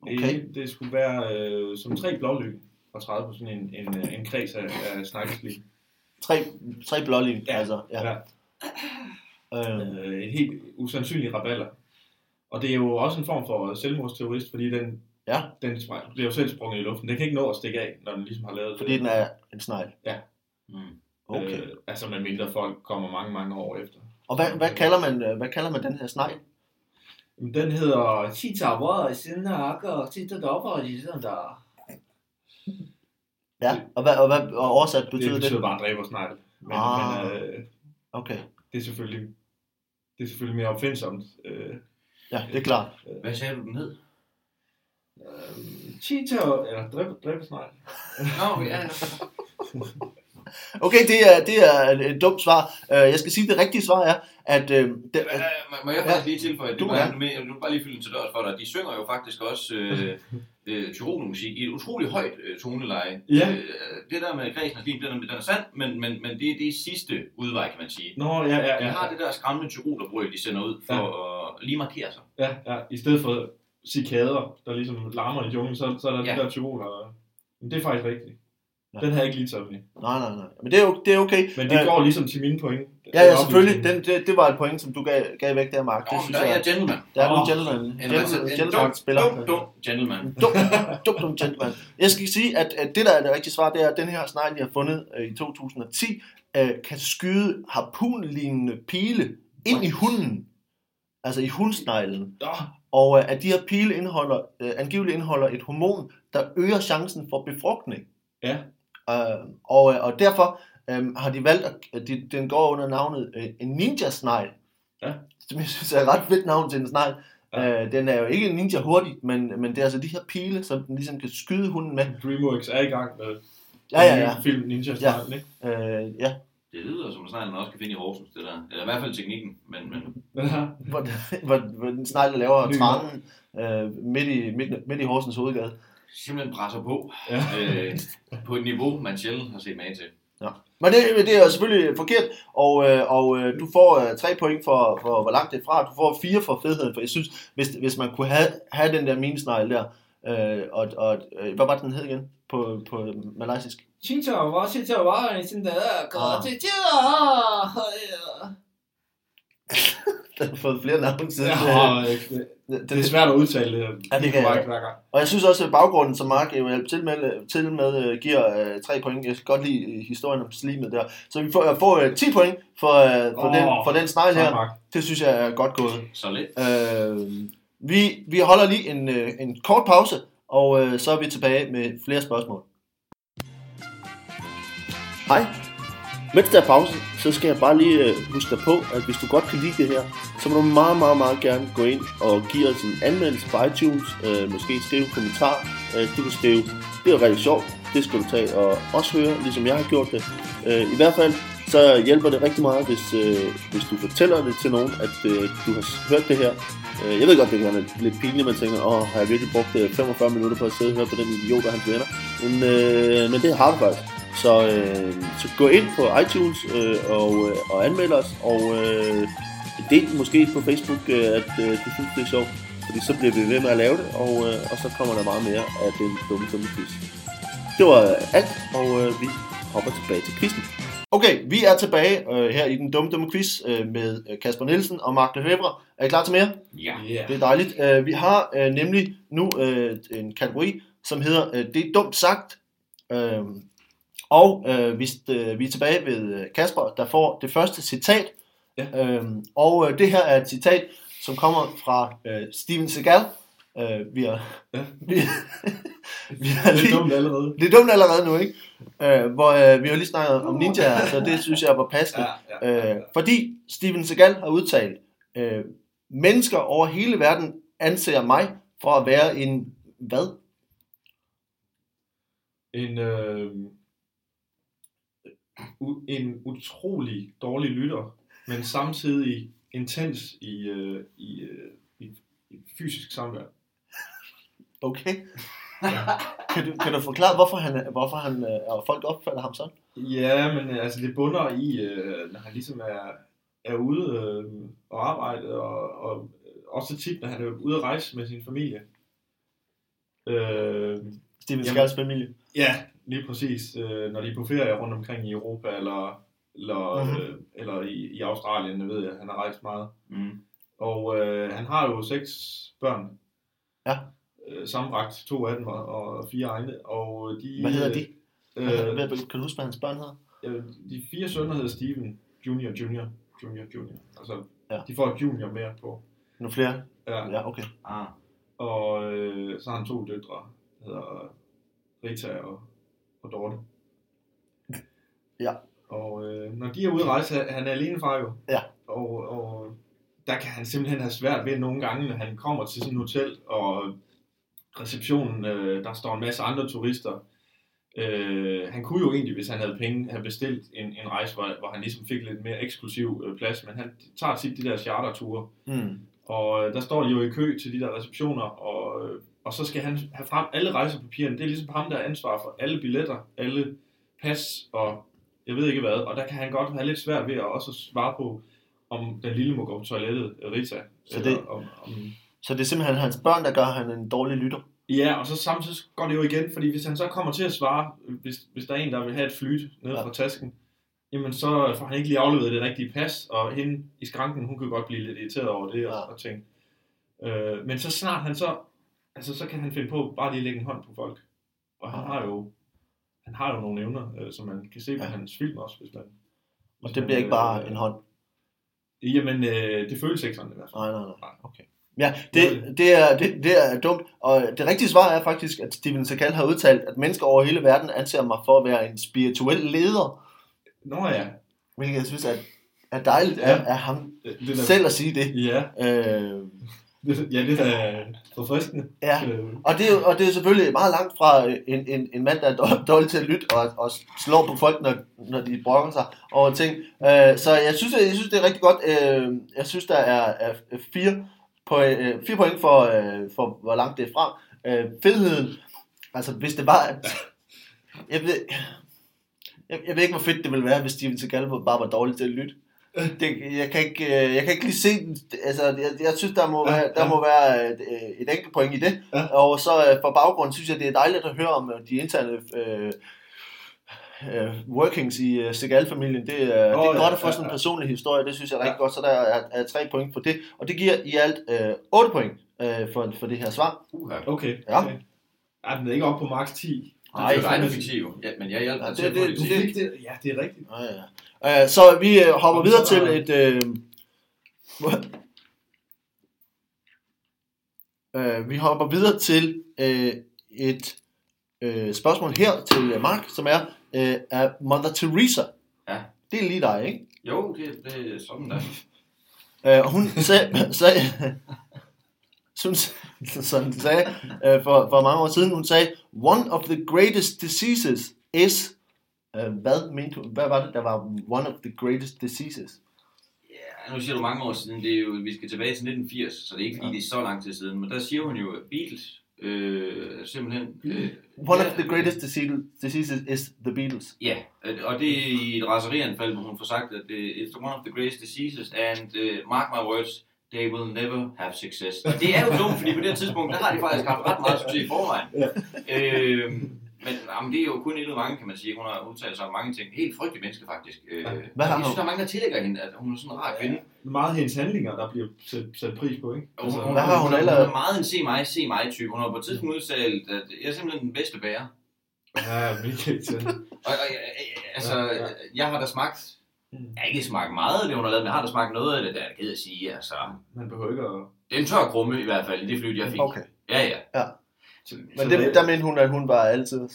Okay. Det, det skulle være øh, som tre blålyn at træde på sådan en, en, øh, en kreds af, af snegleslim. Tre, tre blålin, Ja. altså. Ja. Ja. Øh, Øh, en helt usandsynlig raballer. Og det er jo også en form for selvmordsterrorist, fordi den, Ja. den bliver jo selv sprunget i luften. Den kan ikke nå at stikke af, når den ligesom har lavet fordi den er en snegl. Mm. Okay. Øh, altså med mindre folk kommer mange, mange år efter. Og hvad, hvad, kalder man, øh, hvad kalder man den her snegl? Den hedder Chitawa Sinaka Chitadopper der. Ja, og hvad, og hvad og oversat Det betyder betyder det? bare dræbersnegl. Men, Ah. men øh, Okay, det er selvfølgelig det er selvfølgelig mere opfindsomt. Øh, ja, det er klart. Hvad sagde du, den hed? øh, Cheetah, eller dræb, dræbersnegl. Nå, ja. <laughs> Okay, det er, det er et, dumt svar. Uh, jeg skal sige, at det rigtige svar er, at... Uh, det, Øh, Må jeg faktisk lige tilføje, at Du er, med, jeg vil bare lige fylde til dørs for dig. De synger jo faktisk også øh, <laughs> øh, tyrolermusik i et utroligt højt øh, toneleje. Ja. Øh, det der med græsen og slim, den er, den er sand, men, men, men det, det er sidste udvej, kan man sige. Nå, ja, ja, De ja. har det der skræmmende tyrolerbrød, de sender ud for at lige markere sig. Ja, ja. I stedet for cikader, der ligesom larmer i junglen, så, så er der Ja. ja. de der tyroler. Men det er faktisk rigtigt. Ja. Den har jeg ikke lige taget med. nej, nej, nej. Men det er, jo, det er okay. Men det Øh, går ligesom til mine point. Ja, ja, selvfølgelig. Den, det, det var et point, som du gav, gav væk der, Mark. Det synes der er jeg... jeg gentleman. Der er du Åh, gentleman. En, Gentleman, en gentleman dum, spiller. dum, dum gentleman. Dum, dum, dum gentleman. Jeg skal sige, at, at det, der er det rigtige svar, det er, at den her snegl, jeg har fundet øh, i 2010, øh, kan skyde harpunlignende pile ind i hunden. Altså i hundsneglen. Og øh, at de her pile indeholder, øh, angiveligt indeholder et hormon, der øger chancen for befrugtning. Ja. Øh, og, øh, og derfor øh, har de valgt, at de, den går under navnet øh, en ninja-snegl. Ja. Som jeg synes er et ret fedt navn til en snegl. Ja. Øh, den er jo ikke en ninja hurtig, men, men det er altså de her pile, som den ligesom kan skyde hunden med. DreamWorks er i gang med Ja, ja, ja. en film Ninja Ja. Sneglen, ikke? Øh, ja. Det lyder som snart, man også kan finde i Horsens, det der. Eller i hvert fald teknikken, men, men Ja. Hvor, <laughs> hvor, hvor den snegl, der laver tranen øh, midt, i, midt, midt i Horsens hovedgade. Simpelthen presser på Ja. øh, på et niveau, man sjældent har set med til. Men det, det er jo selvfølgelig forkert, og, øh, og øh, du får øh, tre point for, for, hvor langt det er fra. Du får fire for fedheden, for jeg synes, hvis, hvis man kunne have, have den der minesnegl der, øh, og, og øh, hvad var det, den hed igen på, på malaysisk? Chitawa Chitawa Sinaka Ah. Chitawa Den har fået flere navne siden. Ja, øh, det, det, det er svært at udtale det. Ja, det kan jeg. korrekt hver gang. Og jeg synes også, at baggrunden, som Mark jo hjælper til med, til med øh, giver øh, tre point. Jeg kan godt lide øh, historien om slimet der. Så vi får, jeg får øh, 10 point for, øh, for, Åh, den, for den snegl her. Mark. Det synes jeg er godt gået. Så lidt. Øh, vi, vi holder lige en, øh, en kort pause, og øh, så er vi tilbage med flere spørgsmål. Hej. Mens der er pause, så skal jeg bare lige øh, huske dig på, at hvis du godt kan lide det her, så må du meget, meget, meget gerne gå ind og give os en anmeldelse på iTunes. Øh, måske skrive en kommentar. Øh, du kan skrive, det er rigtig sjovt, det skal du tage og også høre, ligesom jeg har gjort det. Øh, I hvert fald, så hjælper det rigtig meget, hvis, øh, hvis du fortæller det til nogen, at øh, du har hørt det her. Øh, jeg ved godt, det kan være lidt pinligt, man tænker, åh, har jeg virkelig brugt øh, 45 minutter på at sidde og høre på den idiot og hans venner? Men, øh, men det har du faktisk. Så, øh, så gå ind på iTunes øh, og, øh, og anmeld os, og øh, del måske på Facebook, øh, at øh, du synes, det er sjovt. Fordi så bliver vi ved med at lave det, og, øh, og så kommer der meget mere af den dumme, dumme quiz. Det var alt, og øh, vi hopper tilbage til quizzen. Okay, vi er tilbage øh, her i den dumme, dumme quiz øh, med øh, Kasper Nielsen og Mark Lefebvre. Er I klar til mere? Ja. Yeah. Det er dejligt. Øh, vi har øh, nemlig nu øh, en kategori, som hedder øh, Det er dumt sagt. Øh, og øh, vi, øh, vi er tilbage ved øh, Kasper, der får det første citat. Ja. Øh, og øh, det her er et citat, som kommer fra øh, Steven Seagal. Øh, vi har, Ja. <laughs> vi, vi har Det er dumt allerede. det er dumt allerede nu, ikke? Øh, hvor øh, vi har lige snakket om ninjaer, så det synes jeg var passende. <laughs> Ja, ja, ja. Øh, fordi Steven Seagal har udtalt, øh, mennesker over hele verden anser mig for at være en hvad? En, øh, en utrolig dårlig lytter, men samtidig intens i, øh, i, øh, i, i fysisk samvær. Okay. <laughs> kan, du, kan du forklare, hvorfor han, hvorfor han øh, og folk opfatter ham sådan? Ja, men øh, altså det bunder i, øh, når han ligesom er, er ude øh, og arbejde, og, og også tit, når han er ude at rejse med sin familie. Øh, Steven. Seagals familie. ja, lige præcis. Øh, når de er på ferie rundt omkring i Europa, eller, eller, Mhm. mm-hmm. øh, eller i, i Australien, jeg ved jeg, han har rejst meget. Mm. Og øh, han har jo seks børn. Ja. Øh, sammenbragt to af dem og, og fire egne. Og de, Hvad hedder de? Øh, Øh, kan du huske, hvad hans børn hedder? øh, de fire sønner hedder Steven Junior, Junior, Junior, Junior. Altså, Ja. de får et junior mere på. Nogle flere? Ja. Ja, okay. Ah. Og øh, så har han to døtre, der hedder Rita og, og Dorte. Ja. Og øh, når de er ude at rejse, han er alene fra jo. Ja. Og, og der kan han simpelthen have svært ved nogle gange, når han kommer til et hotel, og receptionen, øh, der står en masse andre turister. Øh, han kunne jo egentlig, hvis han havde penge, have bestilt en, en rejse, hvor, hvor han ligesom fik lidt mere eksklusiv øh, plads, men han tager tit de der charterture, Mm. og øh, der står de jo i kø til de der receptioner, og, øh, og så skal han have frem alle rejsepapirerne. Det er ligesom ham, der er ansvar for alle billetter, alle pas og jeg ved ikke hvad. Og der kan han godt have lidt svært ved at også svare på, om den lille må gå på toilettet, Rita. Så eller det- om, om, Så det er simpelthen hans børn, der gør han en dårlig lytter. Ja, og så samtidig går det jo igen, fordi hvis han så kommer til at svare, hvis, hvis der er en, der vil have et flyt ned Ja. fra tasken, jamen så får han ikke lige afleveret det rigtige pas, og hende i skranken, hun kan godt blive lidt irriteret over det Ja. og, og tænke. Øh, men så snart han så, altså så kan han finde på bare lige at lægge en hånd på folk. Og han har jo, han har jo nogle evner, øh, som man kan se på Ja. hans film også, hvis man... Og hvis det man, bliver ikke bare øh, en hånd. Jamen, øh, det føles ikke sådan i hvert fald. Nej, nej, nej. Okay. Ja, det, det, er, det, det er dumt. Og det rigtige svar er faktisk, at Steven Seagal har udtalt, at mennesker over hele verden anser mig for at være en spirituel leder. Nå ja, Hvilket jeg synes er, er dejligt Ja. af, af ham det, det der, selv at sige det. Ja, Øh, det, ja, det er forfriskende. ja. Øh, Og det, er, og det er selvfølgelig meget langt fra øh, en, en, en mand, der er dårlig, til at lytte og, og slår på folk, når, når de brokker sig over ting. Øh, så jeg synes, jeg synes, det er rigtig godt. Øh, jeg synes, der er, er fire, point, øh, fire point for, øh, for, hvor langt det er fra. Øh, fedheden, altså hvis det var... At, <laughs> jeg, ved, jeg, jeg ved ikke, hvor fedt det ville være, hvis Steven Seagal bare var dårlig til at lytte. Det, jeg, kan ikke, øh, jeg kan ikke lige se den. Altså, jeg, jeg synes, der må Ja, være, der ja. må være et, øh, et enkelt point i det. Ja. Og så øh, for baggrund synes jeg, det er dejligt at høre om de interne øh, øh, workings i øh, Segal-familien. Det, øh, det er godt ja, at få ja, sådan en ja. personlig historie. Det synes jeg er rigtig Ja. godt. Så der er, er tre point for det. Og det giver i alt øh, 8 point øh, for, for det her svar. Uha. Okay. Ja. okay. Ej, den er ikke oppe på max 10. Nej, det er jo dig, der fik 10 jo. Ja, men jeg hjalp Ja, dig det- til det- det Du 10. fik det? Ja, det er rigtigt. Ja, ja. Øh, så vi øh, hopper Og videre til et... Øh, øh, vi hopper videre til øh, et øh, spørgsmål her til øh, Mark, som er, øh, er Mother Teresa. Ja. det er lige dig, ikke? Jo, det, det er sådan der. <laughs> Og hun sagde, <laughs> sagde <laughs> hun, som sagde øh, for, for mange år siden, hun sagde, one of the greatest diseases is, øh, hvad mente hun, hvad var det, der var one of the greatest diseases? Ja, nu siger du mange år siden, det er jo, vi skal tilbage til 1980, så det er ikke fordi, det er så lang tid siden, men der siger hun jo, at Beatles, øh, simpelthen, øh, One ja, of the greatest diseases, is the Beatles. Ja, øh, og det er i et raserianfald, hvor hun får sagt, at det it's one of the greatest diseases, and uh, mark my words, they will never have success. Og det er jo dumt, fordi på det tidspunkt, der har de faktisk haft ret meget succes i forvejen. Ja. Øh, men jamen, det er jo kun et af mange, kan man sige. Hun har udtalt sig om mange ting. Helt frygteligt menneske, faktisk. Øh, Hvad har jeg synes, der er mange, der tillægger hende, at hun er sådan en rar kvinde. Meget af hendes handlinger, der bliver sat, sat pris på, ikke? Og hun, Hvad har hun hun, ellers- hun er meget en se mig, se mig type. Hun har på et tidspunkt udtalt, at jeg er simpelthen den bedste bærer. Ja, irriterende. <laughs> Og, og altså, Ja, ja. jeg har da smagt, Mm. jeg har ikke smagt meget af det, hun har lavet, men jeg har da smagt noget af det, der er ked at sige. Altså, Man behøver ikke at... det er en tør krumme i hvert fald, i det flyt, jeg fik. Okay. Ja, ja. Ja. Så, Men det, der mente hun, at hun var altid.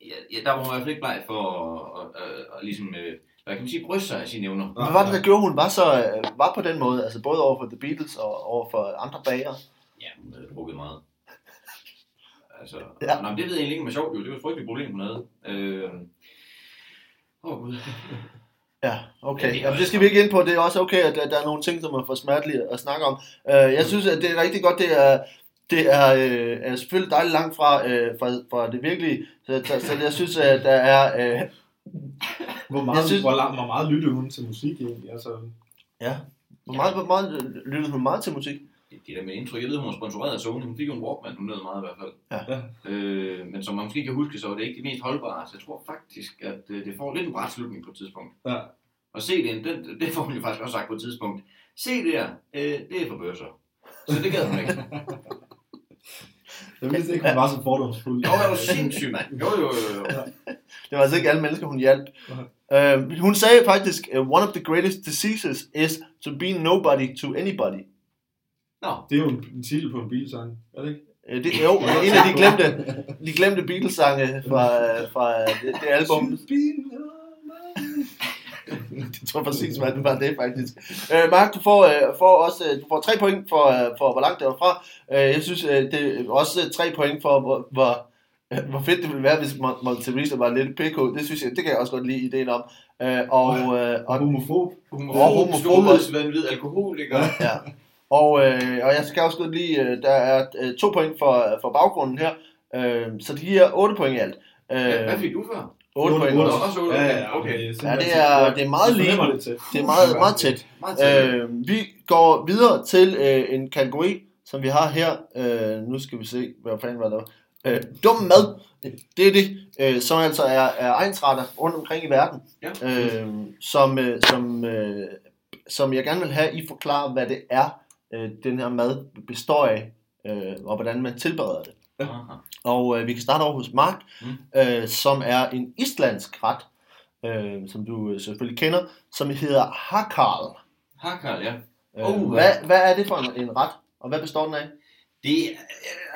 ja, ja, der var hun i hvert fald ikke bleg for at, at, at, at ligesom, øh, hvad kan man sige, bryste sig af sine evner. Hvad var det, der gjorde, hun var så øh, var på den måde? Altså både over for The Beatles og over for andre bager. Ja, hun havde drukket meget. <laughs> Altså, Ja. Nå, men det ved jeg egentlig ikke, om er sjovt, jo. Det var et frygteligt problem, hun havde. Øh, Åh, oh, gud. <laughs> Ja, okay. Ja, det Jamen, det også- skal vi ikke ind på. Det er også okay, at der, der er nogle ting, som er for smertelige at snakke om. Uh, jeg synes, at det er rigtig godt. Det er, det er, øh, er selvfølgelig dejligt langt fra, øh, fra, fra det virkelige. Så, der, så jeg synes, at der er... Øh, Hvor Jeg meget, synes- hvor, lang, hvor meget lyttede hun til musik egentlig? Altså, ja, hvor meget, hvor meget lyttede hun meget til musik? Det, det der med intro, jeg ved, hun var sponsoreret af Sony. Hun fik jo en Walkman, hun nød meget i hvert fald. Ja. Øh, men som man måske kan huske, så var det ikke det mest holdbare. Så jeg tror faktisk, at øh, det får lidt en bræt slutning på et tidspunkt. Ja. Og se det, den, det får hun jo faktisk også sagt på et tidspunkt. Se det her, øh, det er for bøsser. Så det gad hun ikke. <laughs> jeg vidste ikke, hun var så fordomsfuld. Jo, er du sindssyg, mand. Jo, jo, jo, jo. Det var altså ikke alle mennesker, hun hjalp. Uh, hun sagde faktisk, uh, one of the greatest diseases is to be nobody to anybody. Nå, Det er jo en, en titel på en bilsang, er det ikke? Uh, det, jo, det er en af de glemte, de glemte Beatles-sange fra, fra det, det album. <laughs> Jeg tror præcis, hvad det var det faktisk. Øh, Mark, du får, øh, får også øh, du får tre point for, øh, for, hvor langt det var fra. Øh, jeg synes, øh, det er også tre point for, hvor, hvor, <laughs> hvor fedt det ville være, hvis Mon- Mother Teresa var lidt PK. Det synes jeg, det kan jeg også godt lide ideen om. Øh, og, øh, og, Homofob. homofob også. storhedsvanvid, alkoholiker. ja. og, øh, og jeg skal også godt lide, der er øh, to point for, for baggrunden her. Øh, så det giver 8 point i alt. Øh, Hvad fik du før? 8 point otte. også. Også otte, Ja, okay. ja, Okay. Ja, det er, det er meget lige. Det, tæt. Det er meget, meget tæt. Meget tæt. Øh, vi går videre til øh, en kategori, som vi har her. Øh, nu skal vi se, hvad fanden var der. Øh, dum mad. Det er det, øh, som altså er, er egensretter rundt omkring i verden. Ja. Øh, som, øh, som, øh, som jeg gerne vil have, I forklarer, hvad det er, øh, den her mad består af, øh, og hvordan man tilbereder det. Aha. Og øh, vi kan starte over hos Mark, Mm. øh, som er en islandsk ret, øh, som du øh, selvfølgelig kender, som hedder hakal. Hakal, ja. Øh, Oh, hvad, hvad er det for en, en ret, og hvad består den af? Det, er-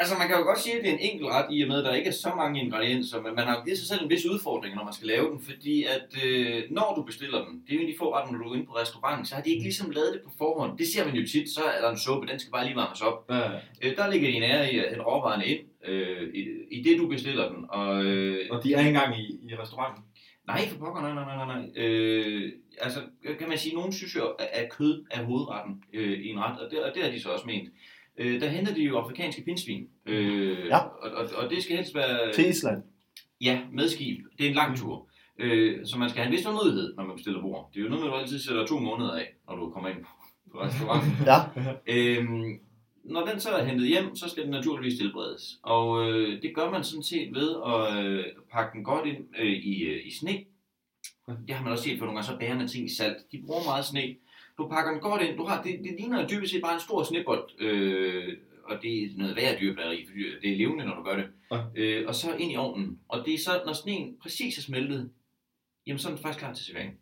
altså man kan jo godt sige, at det er en enkelt ret i og med, at der ikke er så mange ingredienser, men man har givet sig selv en vis udfordring, når man skal lave den, fordi at øh, når du bestiller den, det er jo en af de få retter, når du er inde på restaurant, så har de ikke ligesom lavet det på forhånd. Det ser man jo tit, så er der en suppe, den skal bare lige varmes op. Ja, Øh, der ligger de nære i at hente råvarerne ind, øh, i, i det du bestiller den, og øh, og de er ikke engang i, i restauranten. Nej, for pokker, nej, nej, nej, nej, nej. Øh, altså, kan man sige, nogen synes jo, at at kød er hovedretten øh, i en ret, og det, og det har de så også ment. Øh, der henter de jo afrikanske pindsvin, øh, Ja. og, og, og det skal helst være Til Island. ja, med skib. Det er en lang tur. Øh, så man skal have en vis tålmodighed, når man bestiller bord. Det er jo noget, man altid sætter to måneder af, når du kommer ind på restauranten. <laughs> Ja, Øhm, når den så er hentet hjem, så skal den naturligvis tilberedes. Og øh, det gør man sådan set ved at øh, pakke den godt ind øh, i, øh, i sne. Det har man også set for nogle gange, så bærende ting i salt. De bruger meget sne. Du pakker den godt ind. Du har, det, det ligner dybest set bare en stor snebold. Øh, og det er noget værre dyrplageri, for det er levende, når du gør det. Ja. Øh, og så ind i ovnen. Og det er så, når sneen præcis er smeltet, jamen så er den faktisk klar til servering.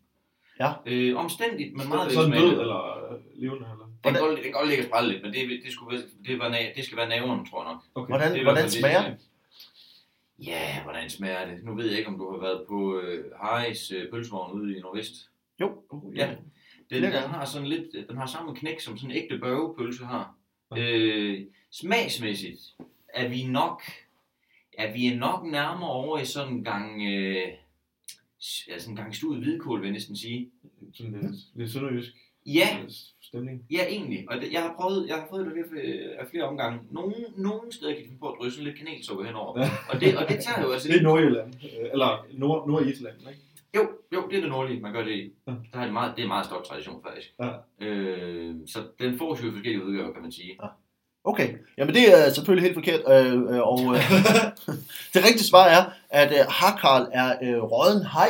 Ja. Øh, omstændigt, men meget Så den velsmagende. død eller øh, levende? Eller? Den kan godt, den kan godt ligge og lidt, men det, det, skulle, det, var, det skal være naveren, tror jeg nok. Okay. hvordan, Det hvordan smager de det? Ja, hvordan smager det? Nu ved jeg ikke, om du har været på øh, Harris øh, pølsevogn ude i Nordvest. Jo. Uh, Ja. Den, Flere den har sådan lidt, den har samme knæk som sådan en ægte børgepølse har. Øh, smagsmæssigt er vi nok, er vi nok nærmere over i sådan en gang, øh, sådan en gang stuet hvidkål, vil jeg næsten sige. Sådan lidt, lidt sønderjysk Ja, øh, stemning. ja egentlig. Og det, jeg har prøvet, jeg har prøvet det øh, af flere omgange. Nogle, nogle steder kan de på at drysse lidt kanelsukker henover. Ja. Og det, og det tager jo <laughs> altså Det er Nordjylland, øh, eller Nord, Nordisland, ikke? Jo, jo, det er det nordlige, man gør det i. Ja. Der har de meget, det er en meget stor tradition, faktisk. Ja. Øh, så den får jo forskellige udgaver, kan man sige. Okay, jamen det er selvfølgelig helt forkert, øh, øh, og øh, <laughs> det rigtige svar er, at øh, Harkarl er øh, råden hej.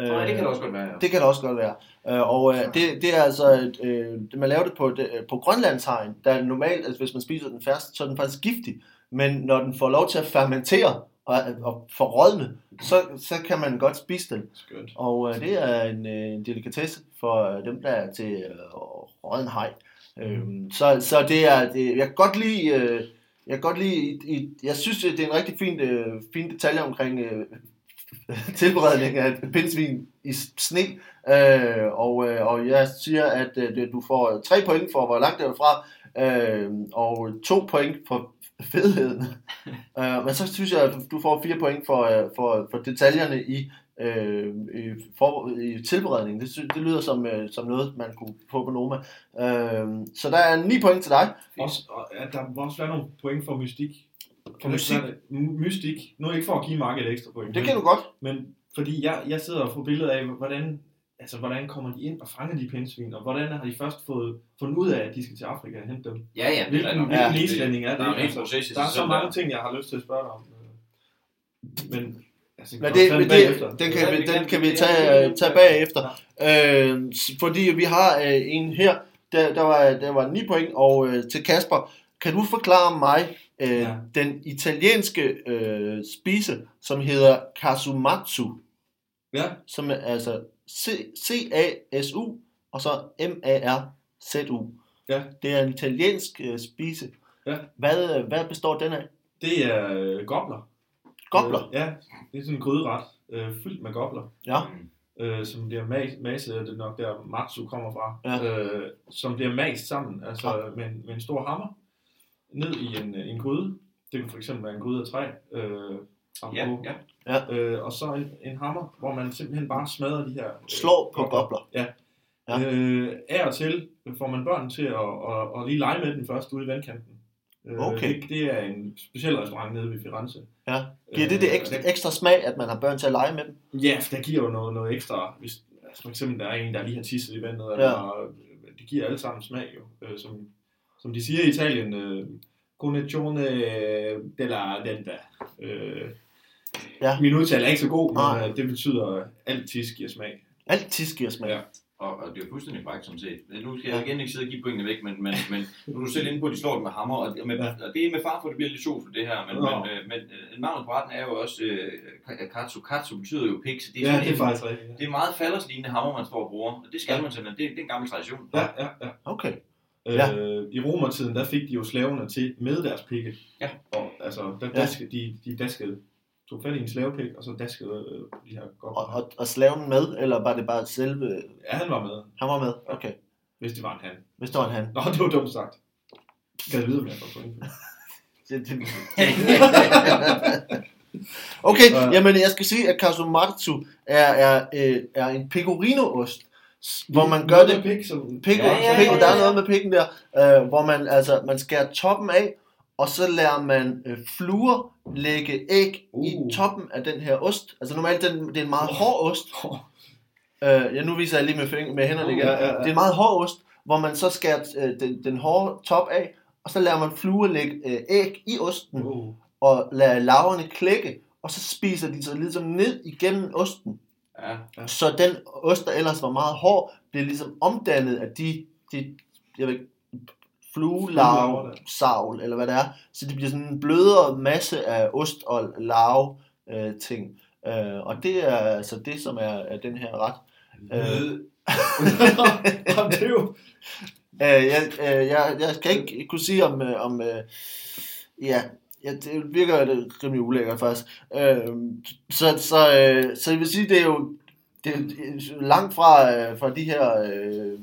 Øh, Nej, det kan det også godt være, ja. Det kan det også godt være. Øh, og øh, det, det er altså, øh, det, man laver det på, det, på Grønlandshegn, der er normalt, altså hvis man spiser den først, så er den faktisk giftig. Men når den får lov til at fermentere og, og forrådne, så, så kan man godt spise den. Skønt. Og øh, det er en, øh, en delikatesse for øh, dem, der er til øh, råden hej. Øhm, så, så det er, det, jeg kan godt lide, øh, jeg kan godt lide, i, i, jeg synes, det er en rigtig fin, øh, fin detalje omkring øh, <laughs> tilberedning af pindsvin i sne. Øh, og, øh, og jeg siger, at øh, du får tre point for, hvor langt det er fra, øh, og to point for fedheden. <laughs> øh, men så synes jeg, at du får fire point for, øh, for, for detaljerne i, øh, i, for, i tilberedningen. Det, det lyder som, øh, som noget, man kunne få på Noma. Øh, så der er 9 point til dig. Også, og, ja, der må også være nogle point for mystik. For mystik? Mystik. Nu ikke for at give Mark et ekstra point. Det men, kan du godt. Men fordi jeg, jeg sidder og får billeder af, hvordan, altså, hvordan kommer de ind og fanger de pindsvin, og hvordan har de først fået fundet ud af, at de skal til Afrika og hente dem. Ja, ja, det er Hvilken, Ja. islænding er det? Der er Altså, proces der er så mange ting, jeg har lyst til at spørge dig om. Men, altså, Men det, kan det, den kan, vi den kan vi tage, vi- tage bagefter. Øh, fordi vi har øh, en her, der, der, var, der var 9 point, og øh, til Kasper, kan du forklare mig øh, Ja. den italienske øh, spise, som hedder kasumatsu, Ja, som er altså C-A-S-U, og så M-A-R-Z-U. Ja. Det er en italiensk øh, spise. Ja. Hvad, øh, hvad består den af? det er øh, gobler. Gobler. Øh, ja, det er sådan en gryderet, øh, fyldt med gobler. Ja. øh, som bliver mas- maset, det er nok der Matsu kommer fra, Ja. øh, som bliver mast sammen, altså med, en, med en stor hammer, ned i en, en gryde. Det kan for eksempel være en gryde af træ, øh, Ja, apropos. Ja. Øh, og så en, en hammer, hvor man simpelthen bare smadrer de her... Øh, Slår på gobler. Ja. Ja. Øh, af og til får man børn til at, at, at lige lege med den først ude i vandkanten. Øh, Okay. Det, det er en speciel restaurant nede ved Firenze. Ja. Giver det det Øh, ekstra, den- ekstra smag, at man har børn til at lege med dem? Ja, for der giver jo noget, noget ekstra. Hvis altså for eksempel der er en, der lige har tisset i vandet, Ja. eller øh, det giver alle sammen smag jo. Øh, som, som de siger i Italien, øh, Connezione della denta. Øh, Ja. Min udtale er ikke så god, Nej. men øh, det betyder, at alt tis giver smag. Alt tis giver smag. Ja. Og, og det er jo fuldstændig korrekt, som set. Nu skal jeg igen ikke sidde og give pointene væk, men, men, men nu er du selv inde på, at de slår den med hammer, og, med, Ja. og det er med far for, at det bliver lidt sjovt for det her, men, Nå. men, øh, men øh, navnet på retten er jo også, øh, katsu, katsu betyder jo pig, så det er, Ja, sådan det er en- faktisk rigtigt. det er meget falderslignende hammer, man står og bruger, og det skal man simpelthen, det, det er en gammel tradition. Ja, ja, ja. Okay. Ja. Øh, I romertiden, der fik de jo slaverne til med deres pigge. Ja. Og, altså, der Ja. daskede, de, de daskede, tog fat i en slavepik, og så daskede øh, de her Og, gobler. og, og slaven med, eller var det bare selve... Ja, han var med, Han var med? Okay. hvis det var en han. Hvis det var en han. Nå, det var dumt sagt. Skal jeg vide, om jeg får point? for <laughs> det? Det, det... <laughs> okay, Ja. jamen jeg skal sige, at Kasumatsu er, er, øh, er en pecorino-ost, hvor man gør det... Pik, som... Pik, Ja, ja, ja, pikken, der er ja. noget med pikken der, øh, hvor man altså man skærer toppen af, og så lader man øh, fluer lægge æg uh. i toppen af den her ost. Altså normalt den, det er en meget hård ost. <laughs> Øh, ja, nu viser jeg lige med, fing- med hænderne Uh, igen. ja, ja, ja. Det er en meget hård ost, hvor man så skærer øh, den, den hårde top af, og så lader man fluer lægge øh, æg i osten, Uh. og lader laverne klække, og så spiser de sig ligesom ned igennem osten. Ja, Så den ost, der ellers var meget hård, bliver ligesom omdannet af de, de jeg ved ikke, Fluelarver fluelarve, der. savl, eller hvad det er. Så det bliver sådan en blødere masse af ost og larve øh, ting. Øh, og det er altså det, som er, er den her ret. Øh, <laughs> det er jo... Øh, jeg, øh, jeg, jeg skal ikke kunne sige om, øh, om øh, ja, ja, det virker det rimelig ulækkert faktisk. Øh, så, så, øh, så jeg vil sige, det er jo, det er langt fra, øh, fra de her... Øh,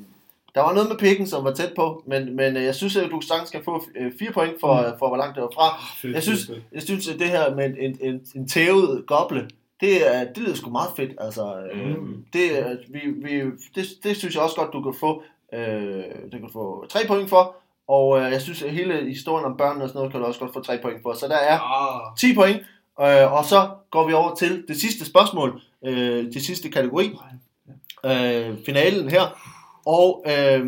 der var noget med pikken, som var tæt på, men, men øh, jeg synes, at du sagtens skal få øh, fire point for, Mm. for, hvor langt det var fra. Fedt, Jeg synes, jeg synes at det her med en, en, en tævet goble, det, er, det lyder sgu meget fedt. Altså, øh, Mm. det, vi, vi, det, det synes jeg også godt, du kan få, øh, du kan få tre point for. Og øh, jeg synes, at hele historien om børnene og sådan noget, kan du også godt få tre point for. Så der er Ah, 10 point, øh, og så går vi over til det sidste spørgsmål, øh, det sidste kategori, øh, finalen her. Og øh,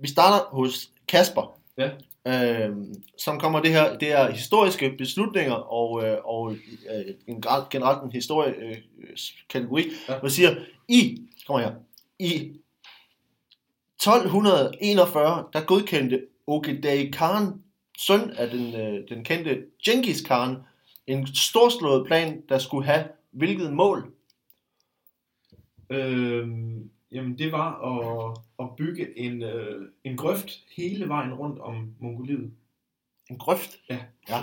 vi starter hos Kasper, Ja. øh, som kommer det her, det er historiske beslutninger og, øh, og øh, en generelt en historie øh, ja. hvor siger, i, kommer her, i 1241, der godkendte Ogedei Khan, søn af den, øh, den kendte Genghis Khan, en storslået plan, der skulle have hvilket mål? Øhm, jamen det var at, at bygge en, øh, en grøft hele vejen rundt om Mongoliet. En grøft? Ja.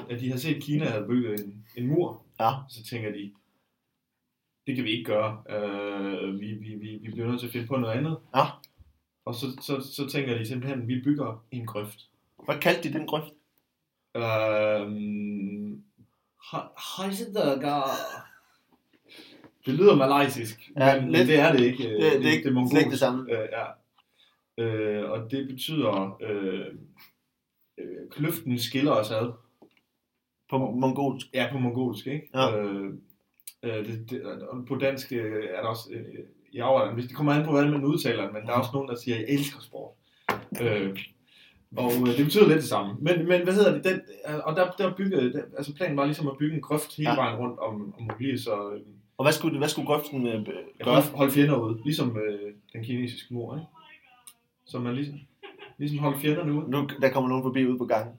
At de havde set, at Kina havde bygget en, en mur, Ja. så tænker de, det kan vi ikke gøre. Øh, vi, vi, vi, vi bliver nødt til at finde på noget andet. Ja. Og så, så, så tænker de simpelthen, at vi bygger en grøft. Hvad kaldte de den grøft? Øhm, Heisenberger. Det lyder malaysisk, Ja, men, lidt. det er det ikke. Det, det, det er ikke det, slet ikke det samme. Øh, ja. Øh, og det betyder, øh, øh, kløften skiller os ad. På mongolsk. Ja, på mongolsk, ikke? Ja. Øh, øh, det, det, og på dansk øh, er der også, øh, i afretning, hvis det kommer an på, hvordan man udtaler men der er også nogen, der siger, jeg elsker sport. Øh, og øh, det betyder lidt det samme. Men, men hvad hedder det? Den, øh, og der, der byggede, der, altså planen var ligesom at bygge en grøft hele Ja. vejen rundt om, om Mongoliet, så øh, Og hvad skulle, hvad skulle grøften øh, gøre? holdt fjender ude, ligesom øh, den kinesiske mur, ikke? Så man ligesom, ligesom holdt fjenderne ude. Nu, der kommer nogen forbi ude på gangen.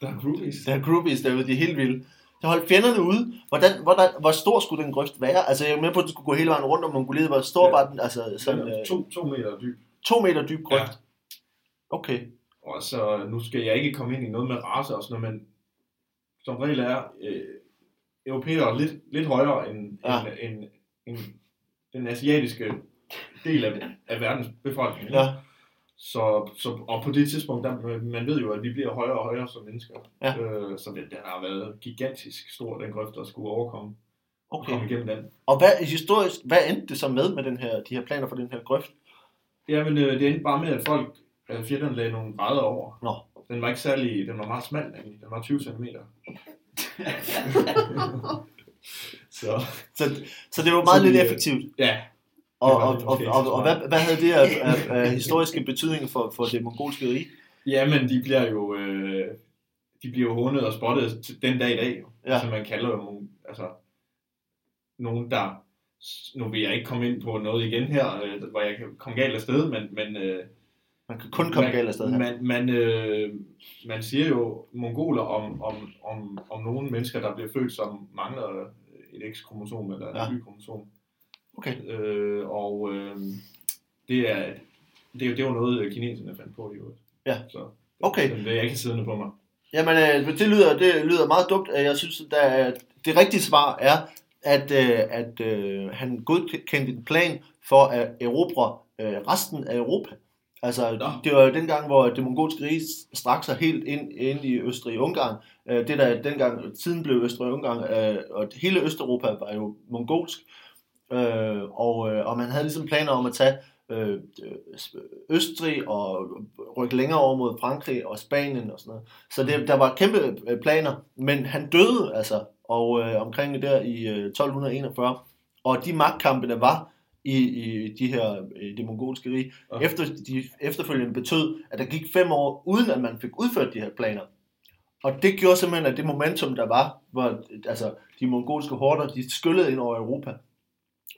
Der er groupies. Der er groupies derude, de er helt vilde. Der holdt fjenderne ude. Hvordan, hvordan, hvor stor skulle den grøft være? Altså, jeg er med på, at den skulle gå hele vejen rundt om Mongoliet. Hvor stor Ja. var den? Altså, sådan er øh, to, to meter dyb. to meter dyb grøft. Ja. Okay. Og så nu skal jeg ikke komme ind i noget med race og sådan noget, men som regel er øh, europæere lidt, lidt højere end, Ja. end, end, end den asiatiske del af, af verdens befolkning. Ja. Så, så, og på det tidspunkt, der, man ved jo, at vi bliver højere og højere som mennesker. Ja. Øh, så den, den har været gigantisk stor, den grøft, der skulle overkomme Okay. komme igennem den. Og hvad, historisk, hvad endte det så med med den her, de her planer for den her grøft? Jamen, øh, det endte bare med, at folk, øh, fjenderne lagde nogle brædder over. Nå. Den var ikke særlig, den var meget smal. Den var 20 cm. <laughs> så, Så, så det var meget Så lidt øh, effektivt. ja. Og, og, og, og, og hvad, hvad havde det af, af, <laughs> af historiske betydning for, for det mongolske rige? Jamen, de bliver jo, øh, de bliver jo hundet og spottet den dag i dag. Ja. Altså, man kalder jo altså, nogen, der, nu vil jeg ikke komme ind på noget igen her, øh, hvor jeg kan komme galt af sted, men, men øh, Man kan kun komme man, galt afsted her. Man, man, øh, man siger jo mongoler om, om, om, om nogle mennesker, der bliver født, som mangler et X-kromosom eller et Ja. ja. Y-kromosom. Okay. Øh, og øh, det er, det, er det er jo noget, kineserne fandt på i øvrigt. Ja. Så Okay. vil jeg ikke siddende på mig. Jamen, øh, det lyder, det lyder meget dumt. Jeg synes, er, det rigtige svar er, at, øh, at øh, han godkendte en plan for at erobre øh, resten af Europa. Altså, Nå. det var dengang, hvor det mongolske rige strak sig helt ind, ind i Østrig-Ungarn. Øh, det der dengang, tiden blev Østrig-Ungarn, øh, og hele Østeuropa var jo mongolsk. Øh, og, og man havde ligesom planer om at tage Østrig og rykke længere over mod Frankrig og Spanien og sådan noget. Så det, der var kæmpe planer, men han døde altså og øh, omkring der i øh, 1241. Og de magtkampe, der var i, i de her i det mongolske rige, Ja. efter, de efterfølgende betød, at der gik fem år, uden at man fik udført de her planer. Og det gjorde simpelthen, at det momentum, der var, hvor altså, de mongolske horder, de skyllede ind over Europa.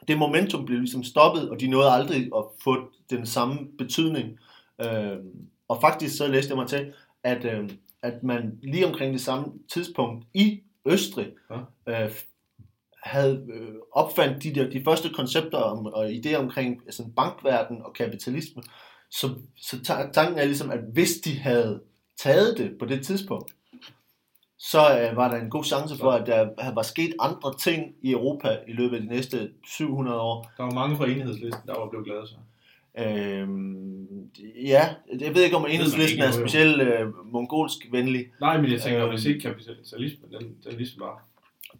Det momentum blev ligesom stoppet, og de nåede aldrig at få den samme betydning. Øh, og faktisk så læste jeg mig til, at, øh, at man lige omkring det samme tidspunkt i Østrig øh, havde øh, opfandt de, der, de første koncepter om, og idéer omkring altså, bankverden og kapitalisme. Så, så ta- tanken er ligesom, at hvis de havde taget det på det tidspunkt, så øh, var der en god chance for, at der var sket andre ting i Europa i løbet af de næste 700 år. Der var mange fra enhedslisten, der var blevet glade så. Øhm, ja, jeg ved ikke, om enhedslisten er specielt øh, mongolsk venlig. Nej, men jeg tænker, Øhm. hvis ikke kapitalismen, den, den ligesom var.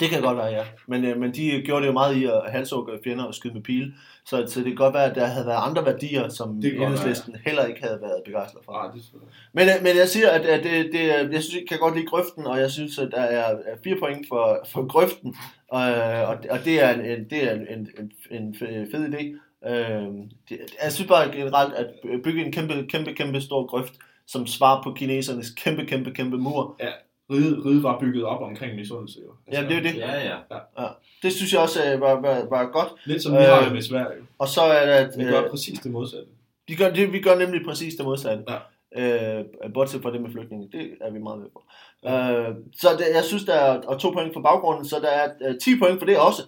Det kan godt være, ja. Men, øh, men de gjorde det jo meget i at halshugge fjender og skyde med pile. Så, så det kan godt være, at der havde været andre værdier, som Det enhedslisten heller ikke havde været begejstret for. Nej, det er selvfølgelig. Men, øh, men jeg siger, at, at det, det, jeg synes, jeg kan godt lide grøften, og jeg synes, at der er fire point for, for grøften, og, og, og det er en, en, det er en, en, en, fed idé. Øh, det, jeg synes bare generelt, at bygge en kæmpe, kæmpe, kæmpe stor grøft, som svar på kinesernes kæmpe, kæmpe, kæmpe mur, Riget, riget var bygget op omkring misundelse jo. Altså, Ja, det er det. Ja, ja. det synes jeg også øh, var, var, var godt. Lidt som vi har Øh, det med Sverige. jo. Og så er det, at Vi gør øh, præcis det modsatte. vi, gør, det, vi gør nemlig præcis det modsatte. Ja. Øh, bortset fra det med flygtninge, det er vi meget med på. Øh, så det, jeg synes, der er og to point for baggrunden, så der er øh, 10 point for det også.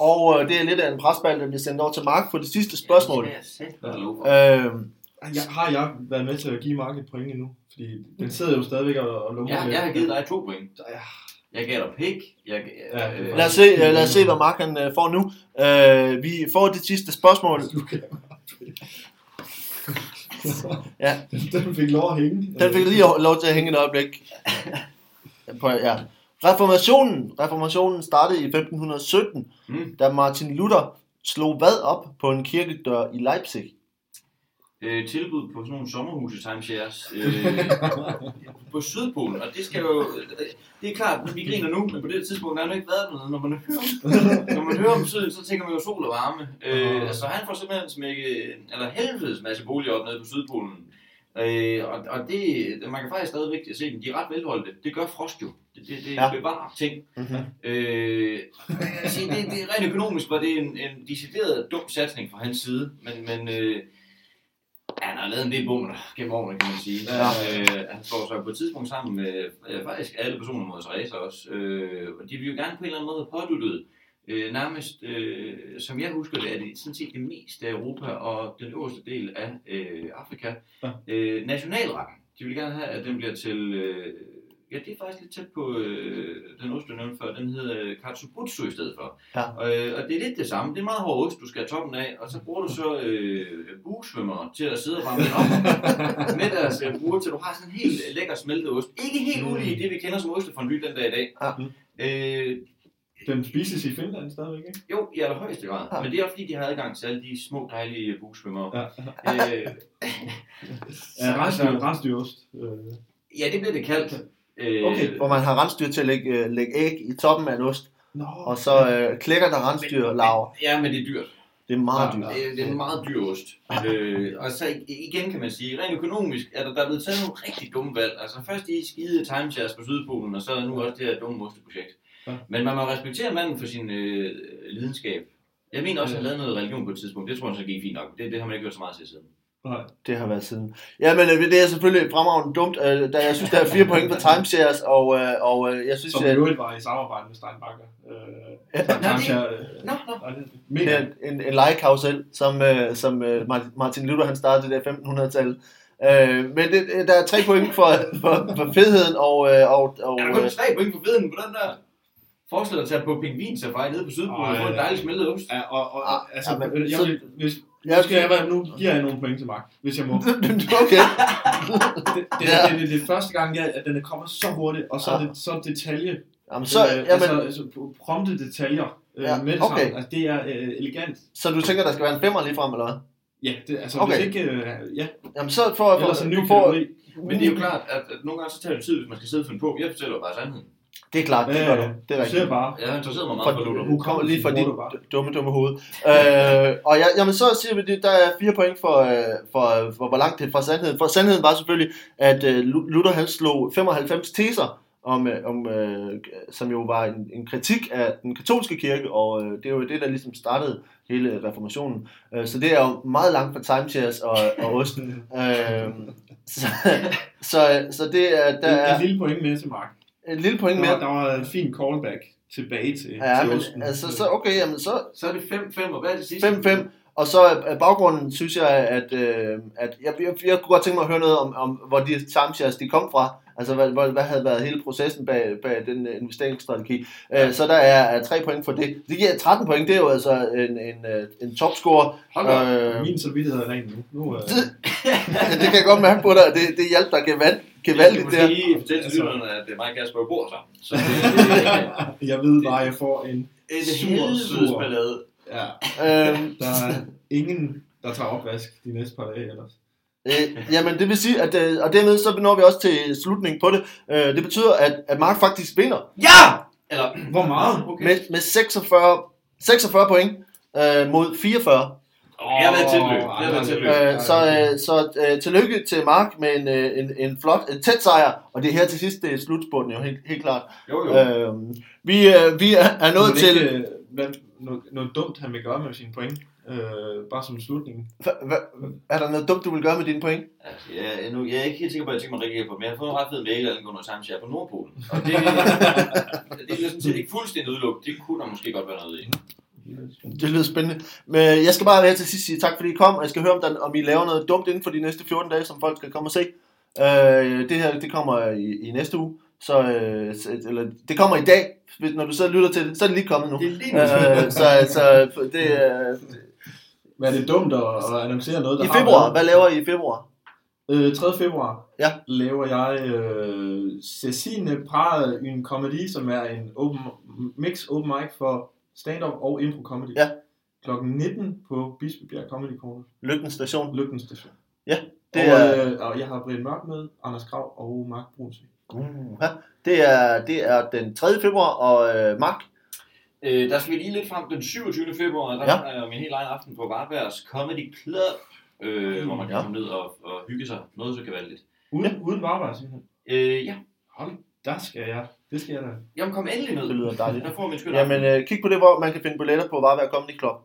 Åh, Og øh, det er lidt af en presbald, der bliver sendt over til Mark for det sidste spørgsmål. Ja, det kan jeg. Øh, jeg, har jeg været med til at give Mark et point endnu? Fordi den sidder jo stadigvæk og, og lummer Ja, lidt. jeg har givet dig to point. Ja, Jeg gav dig pik. Jeg, Ja, øh, lad, os se, øh, lad os se, hvad Mark han, øh, får nu. Øh, vi får det sidste spørgsmål. du kan <laughs> Ja. Den fik lov at hænge. Den fik lige lov til at hænge et øjeblik. På, ja. Reformationen, reformationen startede i 1517, Mm. da Martin Luther slog hvad op på en kirkedør i Leipzig. Øh, tilbud på sådan nogle sommerhuse timeshares øh, <laughs> på Sydpolen, og det skal jo, det er klart, vi griner nu, men på det tidspunkt har der ikke været noget, når man hører, når man hører om Syden, så tænker man jo sol og varme. Øh, altså han får simpelthen smækket, eller helvedes masse boliger op nede på Sydpolen. Øh, og, og det, man kan faktisk stadigvæk se dem, de er ret velholdte. Det gør frost jo. Det, det, det Ja. bevarer ting. Mm-hmm. Øh, altså, det, det er rent økonomisk var det en, en decideret dum satsning fra hans side, men, men øh, ja, han har lavet en del bomber gennem årene, kan man sige. Ja. Øh, han står så på et tidspunkt sammen med øh, faktisk alle personer mod Therese også, øh, og de vil jo gerne på en eller anden måde påduttet, øh, nærmest, øh, som jeg husker det, er det sådan set det meste af Europa og den øverste del af øh, Afrika, Ja. øh, nationalretten. De vil gerne have, at den bliver til... Øh, Ja, det er faktisk lidt tæt på øh, den ost, du nævnte før. Den hedder øh, Katsubutsu i stedet for. Ja. Og, øh, og det er lidt det samme. Det er meget hård ost, du skal have toppen af. Og så bruger du så øh, buesvømmere til at sidde og varme den op <laughs> med deres øh, bruger, til du har sådan en helt lækker smeltet ost. Ikke helt ulig det, vi kender som ostefondue den dag i dag. Ja. Øh, Den spises i Finland stadigvæk, ikke? jo, i allerhøjeste grad. Ja. Men det er også fordi, de har adgang til alle de små, dejlige buesvømmere. Ja. Øh, <laughs> Ja, <laughs> rensdyr, rensdyrost. Øh, ja, det bliver det kaldt. Øh, Okay. Hvor man har rensdyr til at lægge, øh, lægge æg i toppen af en ost, Nå, og så øh, klækker der rensdyr larver. Ja, men det er dyrt. Det er meget dyrt. Det, er- det er en meget dyr ost. <laughs> Øh, og så i- igen kan man sige, rent økonomisk er der, der er blevet taget nogle rigtig dumme valg. Altså først de skide timeshares på Sydpolen, og så nu også det her dumme osteprojekt. Ja. Men man må respektere manden for sin øh, lidenskab. Jeg mener også, at han lavede noget religion på et tidspunkt. Det tror jeg så gik fint nok. Det, det har man ikke gjort så meget til siden. Nej. Det har været siden. Ja, men øh, det er selvfølgelig fremragende dumt, øh, da jeg synes, der er fire <laughs> point for timeshares, og, øh, og øh, jeg synes, Som i øvrigt var i samarbejde med Steinbacher. Øh, Ja, der- nå, der- det- øh, det- det en, en legekarusel, som, øh, som øh, Martin- Luther han startede der i 1500-tallet. Øh, men det, der er tre point for, for, for fedheden, og, øh, og, og Er der øh, kun tre point på viden på den der? Forestil dig at tage på pingvin safari nede på Sydpolen og få en ja. dejlig smeltet ost. Ja, og, og, Ah, altså, ja, men jeg, så- hvis, Ja, nu, skal jeg, være- nu giver jeg nogle point til Mark, hvis jeg må. <laughs> okay. Det, det, Ja. det, det, det, er første gang, jeg, at den er kommet så hurtigt, og så er det så detalje. Jamen, så, øh, jamen, altså, altså, prompte detaljer øh, Ja, med det okay. Altså, det er øh, elegant. så du tænker, der skal være en femmer lige frem, eller hvad? Ja, det, altså Okay. hvis ikke... Øh, ja, Jamen, så får jeg... ellers en ny får. Men det er jo klart, at, at nogle gange så tager det tid, hvis man skal sidde og finde på. Jeg fortæller jo bare sandheden. Det er klart, det Ja, gør du. Det er Du rigtigt. ser bare. Jeg interesserer mig For, meget for Luther. du kommer lige fra dit dumme, dumme hoved. øh, og ja, jamen, så siger vi, det, der er fire point for, øh, for, for, hvor langt det er fra sandheden. For sandheden var selvfølgelig, at øh, Lu- Luther han slog 95 teser, om, øh, om, øh, som jo var en, en kritik af den katolske kirke, og øh, det er jo det, der ligesom startede hele reformationen. Øh, så det er jo meget langt fra timeshares og, og osten. <laughs> øh, så, så, så det er, der Et, et er lille point med til Mark. Et lille point Der, var- mere. der var en fin callback tilbage til, Ja, til men osten. altså, så okay, jamen så Så er det 5-5, og hvad er det sidste? 5-5, og så øh, baggrunden synes jeg, at, øh, at jeg, jeg, jeg kunne godt tænke mig at høre noget om, om hvor de timeshares de kom fra. Altså, hvad, hvad, hvad havde været hele processen bag, bag den øh, investeringsstrategi. Øh, så der er, er 3 point for det. Det giver 13 point, det er jo altså en, en, en topscore. Hold da. Øh, Min samvittighed er ren nu. nu øh, <laughs> det kan jeg godt mærke på dig, det, det hjalp dig gevald, gevaldigt Jeg skal der. lige fortælle til lytterne, at det er mig og Kasper jo bor sammen. Så det, <laughs> jeg ved bare, at jeg får en det Sur, et sur. ballade. Ja, Øh, der er ingen, der tager opvask de næste par dage ellers. Øh, jamen, det vil sige, at, øh, og dermed så når vi også til slutningen på det. Øh, det betyder, at, at Mark faktisk vinder Ja! Eller, Hvor meget? okay. med, med 46, 46 point øh, mod 44. Åh, jeg har været tilløb. Jeg har været tilløb. Øh, så øh, så øh, tillykke til Mark med en, øh, en, en flot, en tæt sejr. Og det er her til sidst, det er slutspurten jo helt, helt klart. Jo, jo. Øh, vi, øh, vi er, er nået det til... Ikke, øh, hvad, noget, noget dumt, han vil gøre med sine point. Øh, bare som slutning. Hva- Er der noget dumt, du vil gøre med dine point? Altså, jeg, er nu, jeg er ikke helt sikker på, at jeg tænker mig rigtig på, men jeg har fået en ret fed mail angående timeshare på Nordpolen. Og det, <laughs> det er sådan set ikke fuldstændig udelukket. Det kunne der måske godt være noget i. Det lyder spændende. Men jeg skal bare her til sidst sige tak, fordi I kom, og jeg skal høre, om, der, om I laver noget dumt inden for de næste 14 dage, som folk skal komme og se. Øh, det her, det kommer i, i næste uge. Så, øh, så- eller, det kommer i dag, hvis, når du så lytter til det, så er det lige kommet nu. Det er lige nu. Øh, så, så det er Men er det dumt at, at annoncere noget, der i har februar. været? Hvad laver I i februar? Øh, 3. februar Ja. laver jeg øh, Cecine Prade en comedy, som er en open, mix open mic for stand-up og impro comedy. Ja. Klokken 19 på Bispebjerg Comedy Corner, Lykken station. Lykken Station. Det og, er, øh, og jeg har Brian Mørk med, Anders Grav og Mark Brunsvig. uh, det er, det er den 3. februar, og øh, Mark, Øh, der skal vi lige lidt frem den 27. februar, der Ja. ja. er min helt egen aften på Varbergs Comedy Club, øh, hvor man kan Ja. komme ned og, og hygge sig noget så gevaldigt. Uden, ja. uden varvar simpelthen. Øh, ja, Hold, der skal jeg. Det skal jeg da. jamen kom endelig ned. det lyder dejligt. Der får min skyld Jamen, øh, kig på det, hvor man kan finde billetter på Varberg Comedy Club.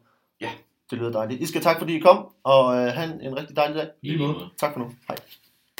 Ja. Det lyder dejligt. I skal tak, fordi I kom, og øh, have en, en rigtig dejlig dag. I lige måde. Tak for nu. Hej.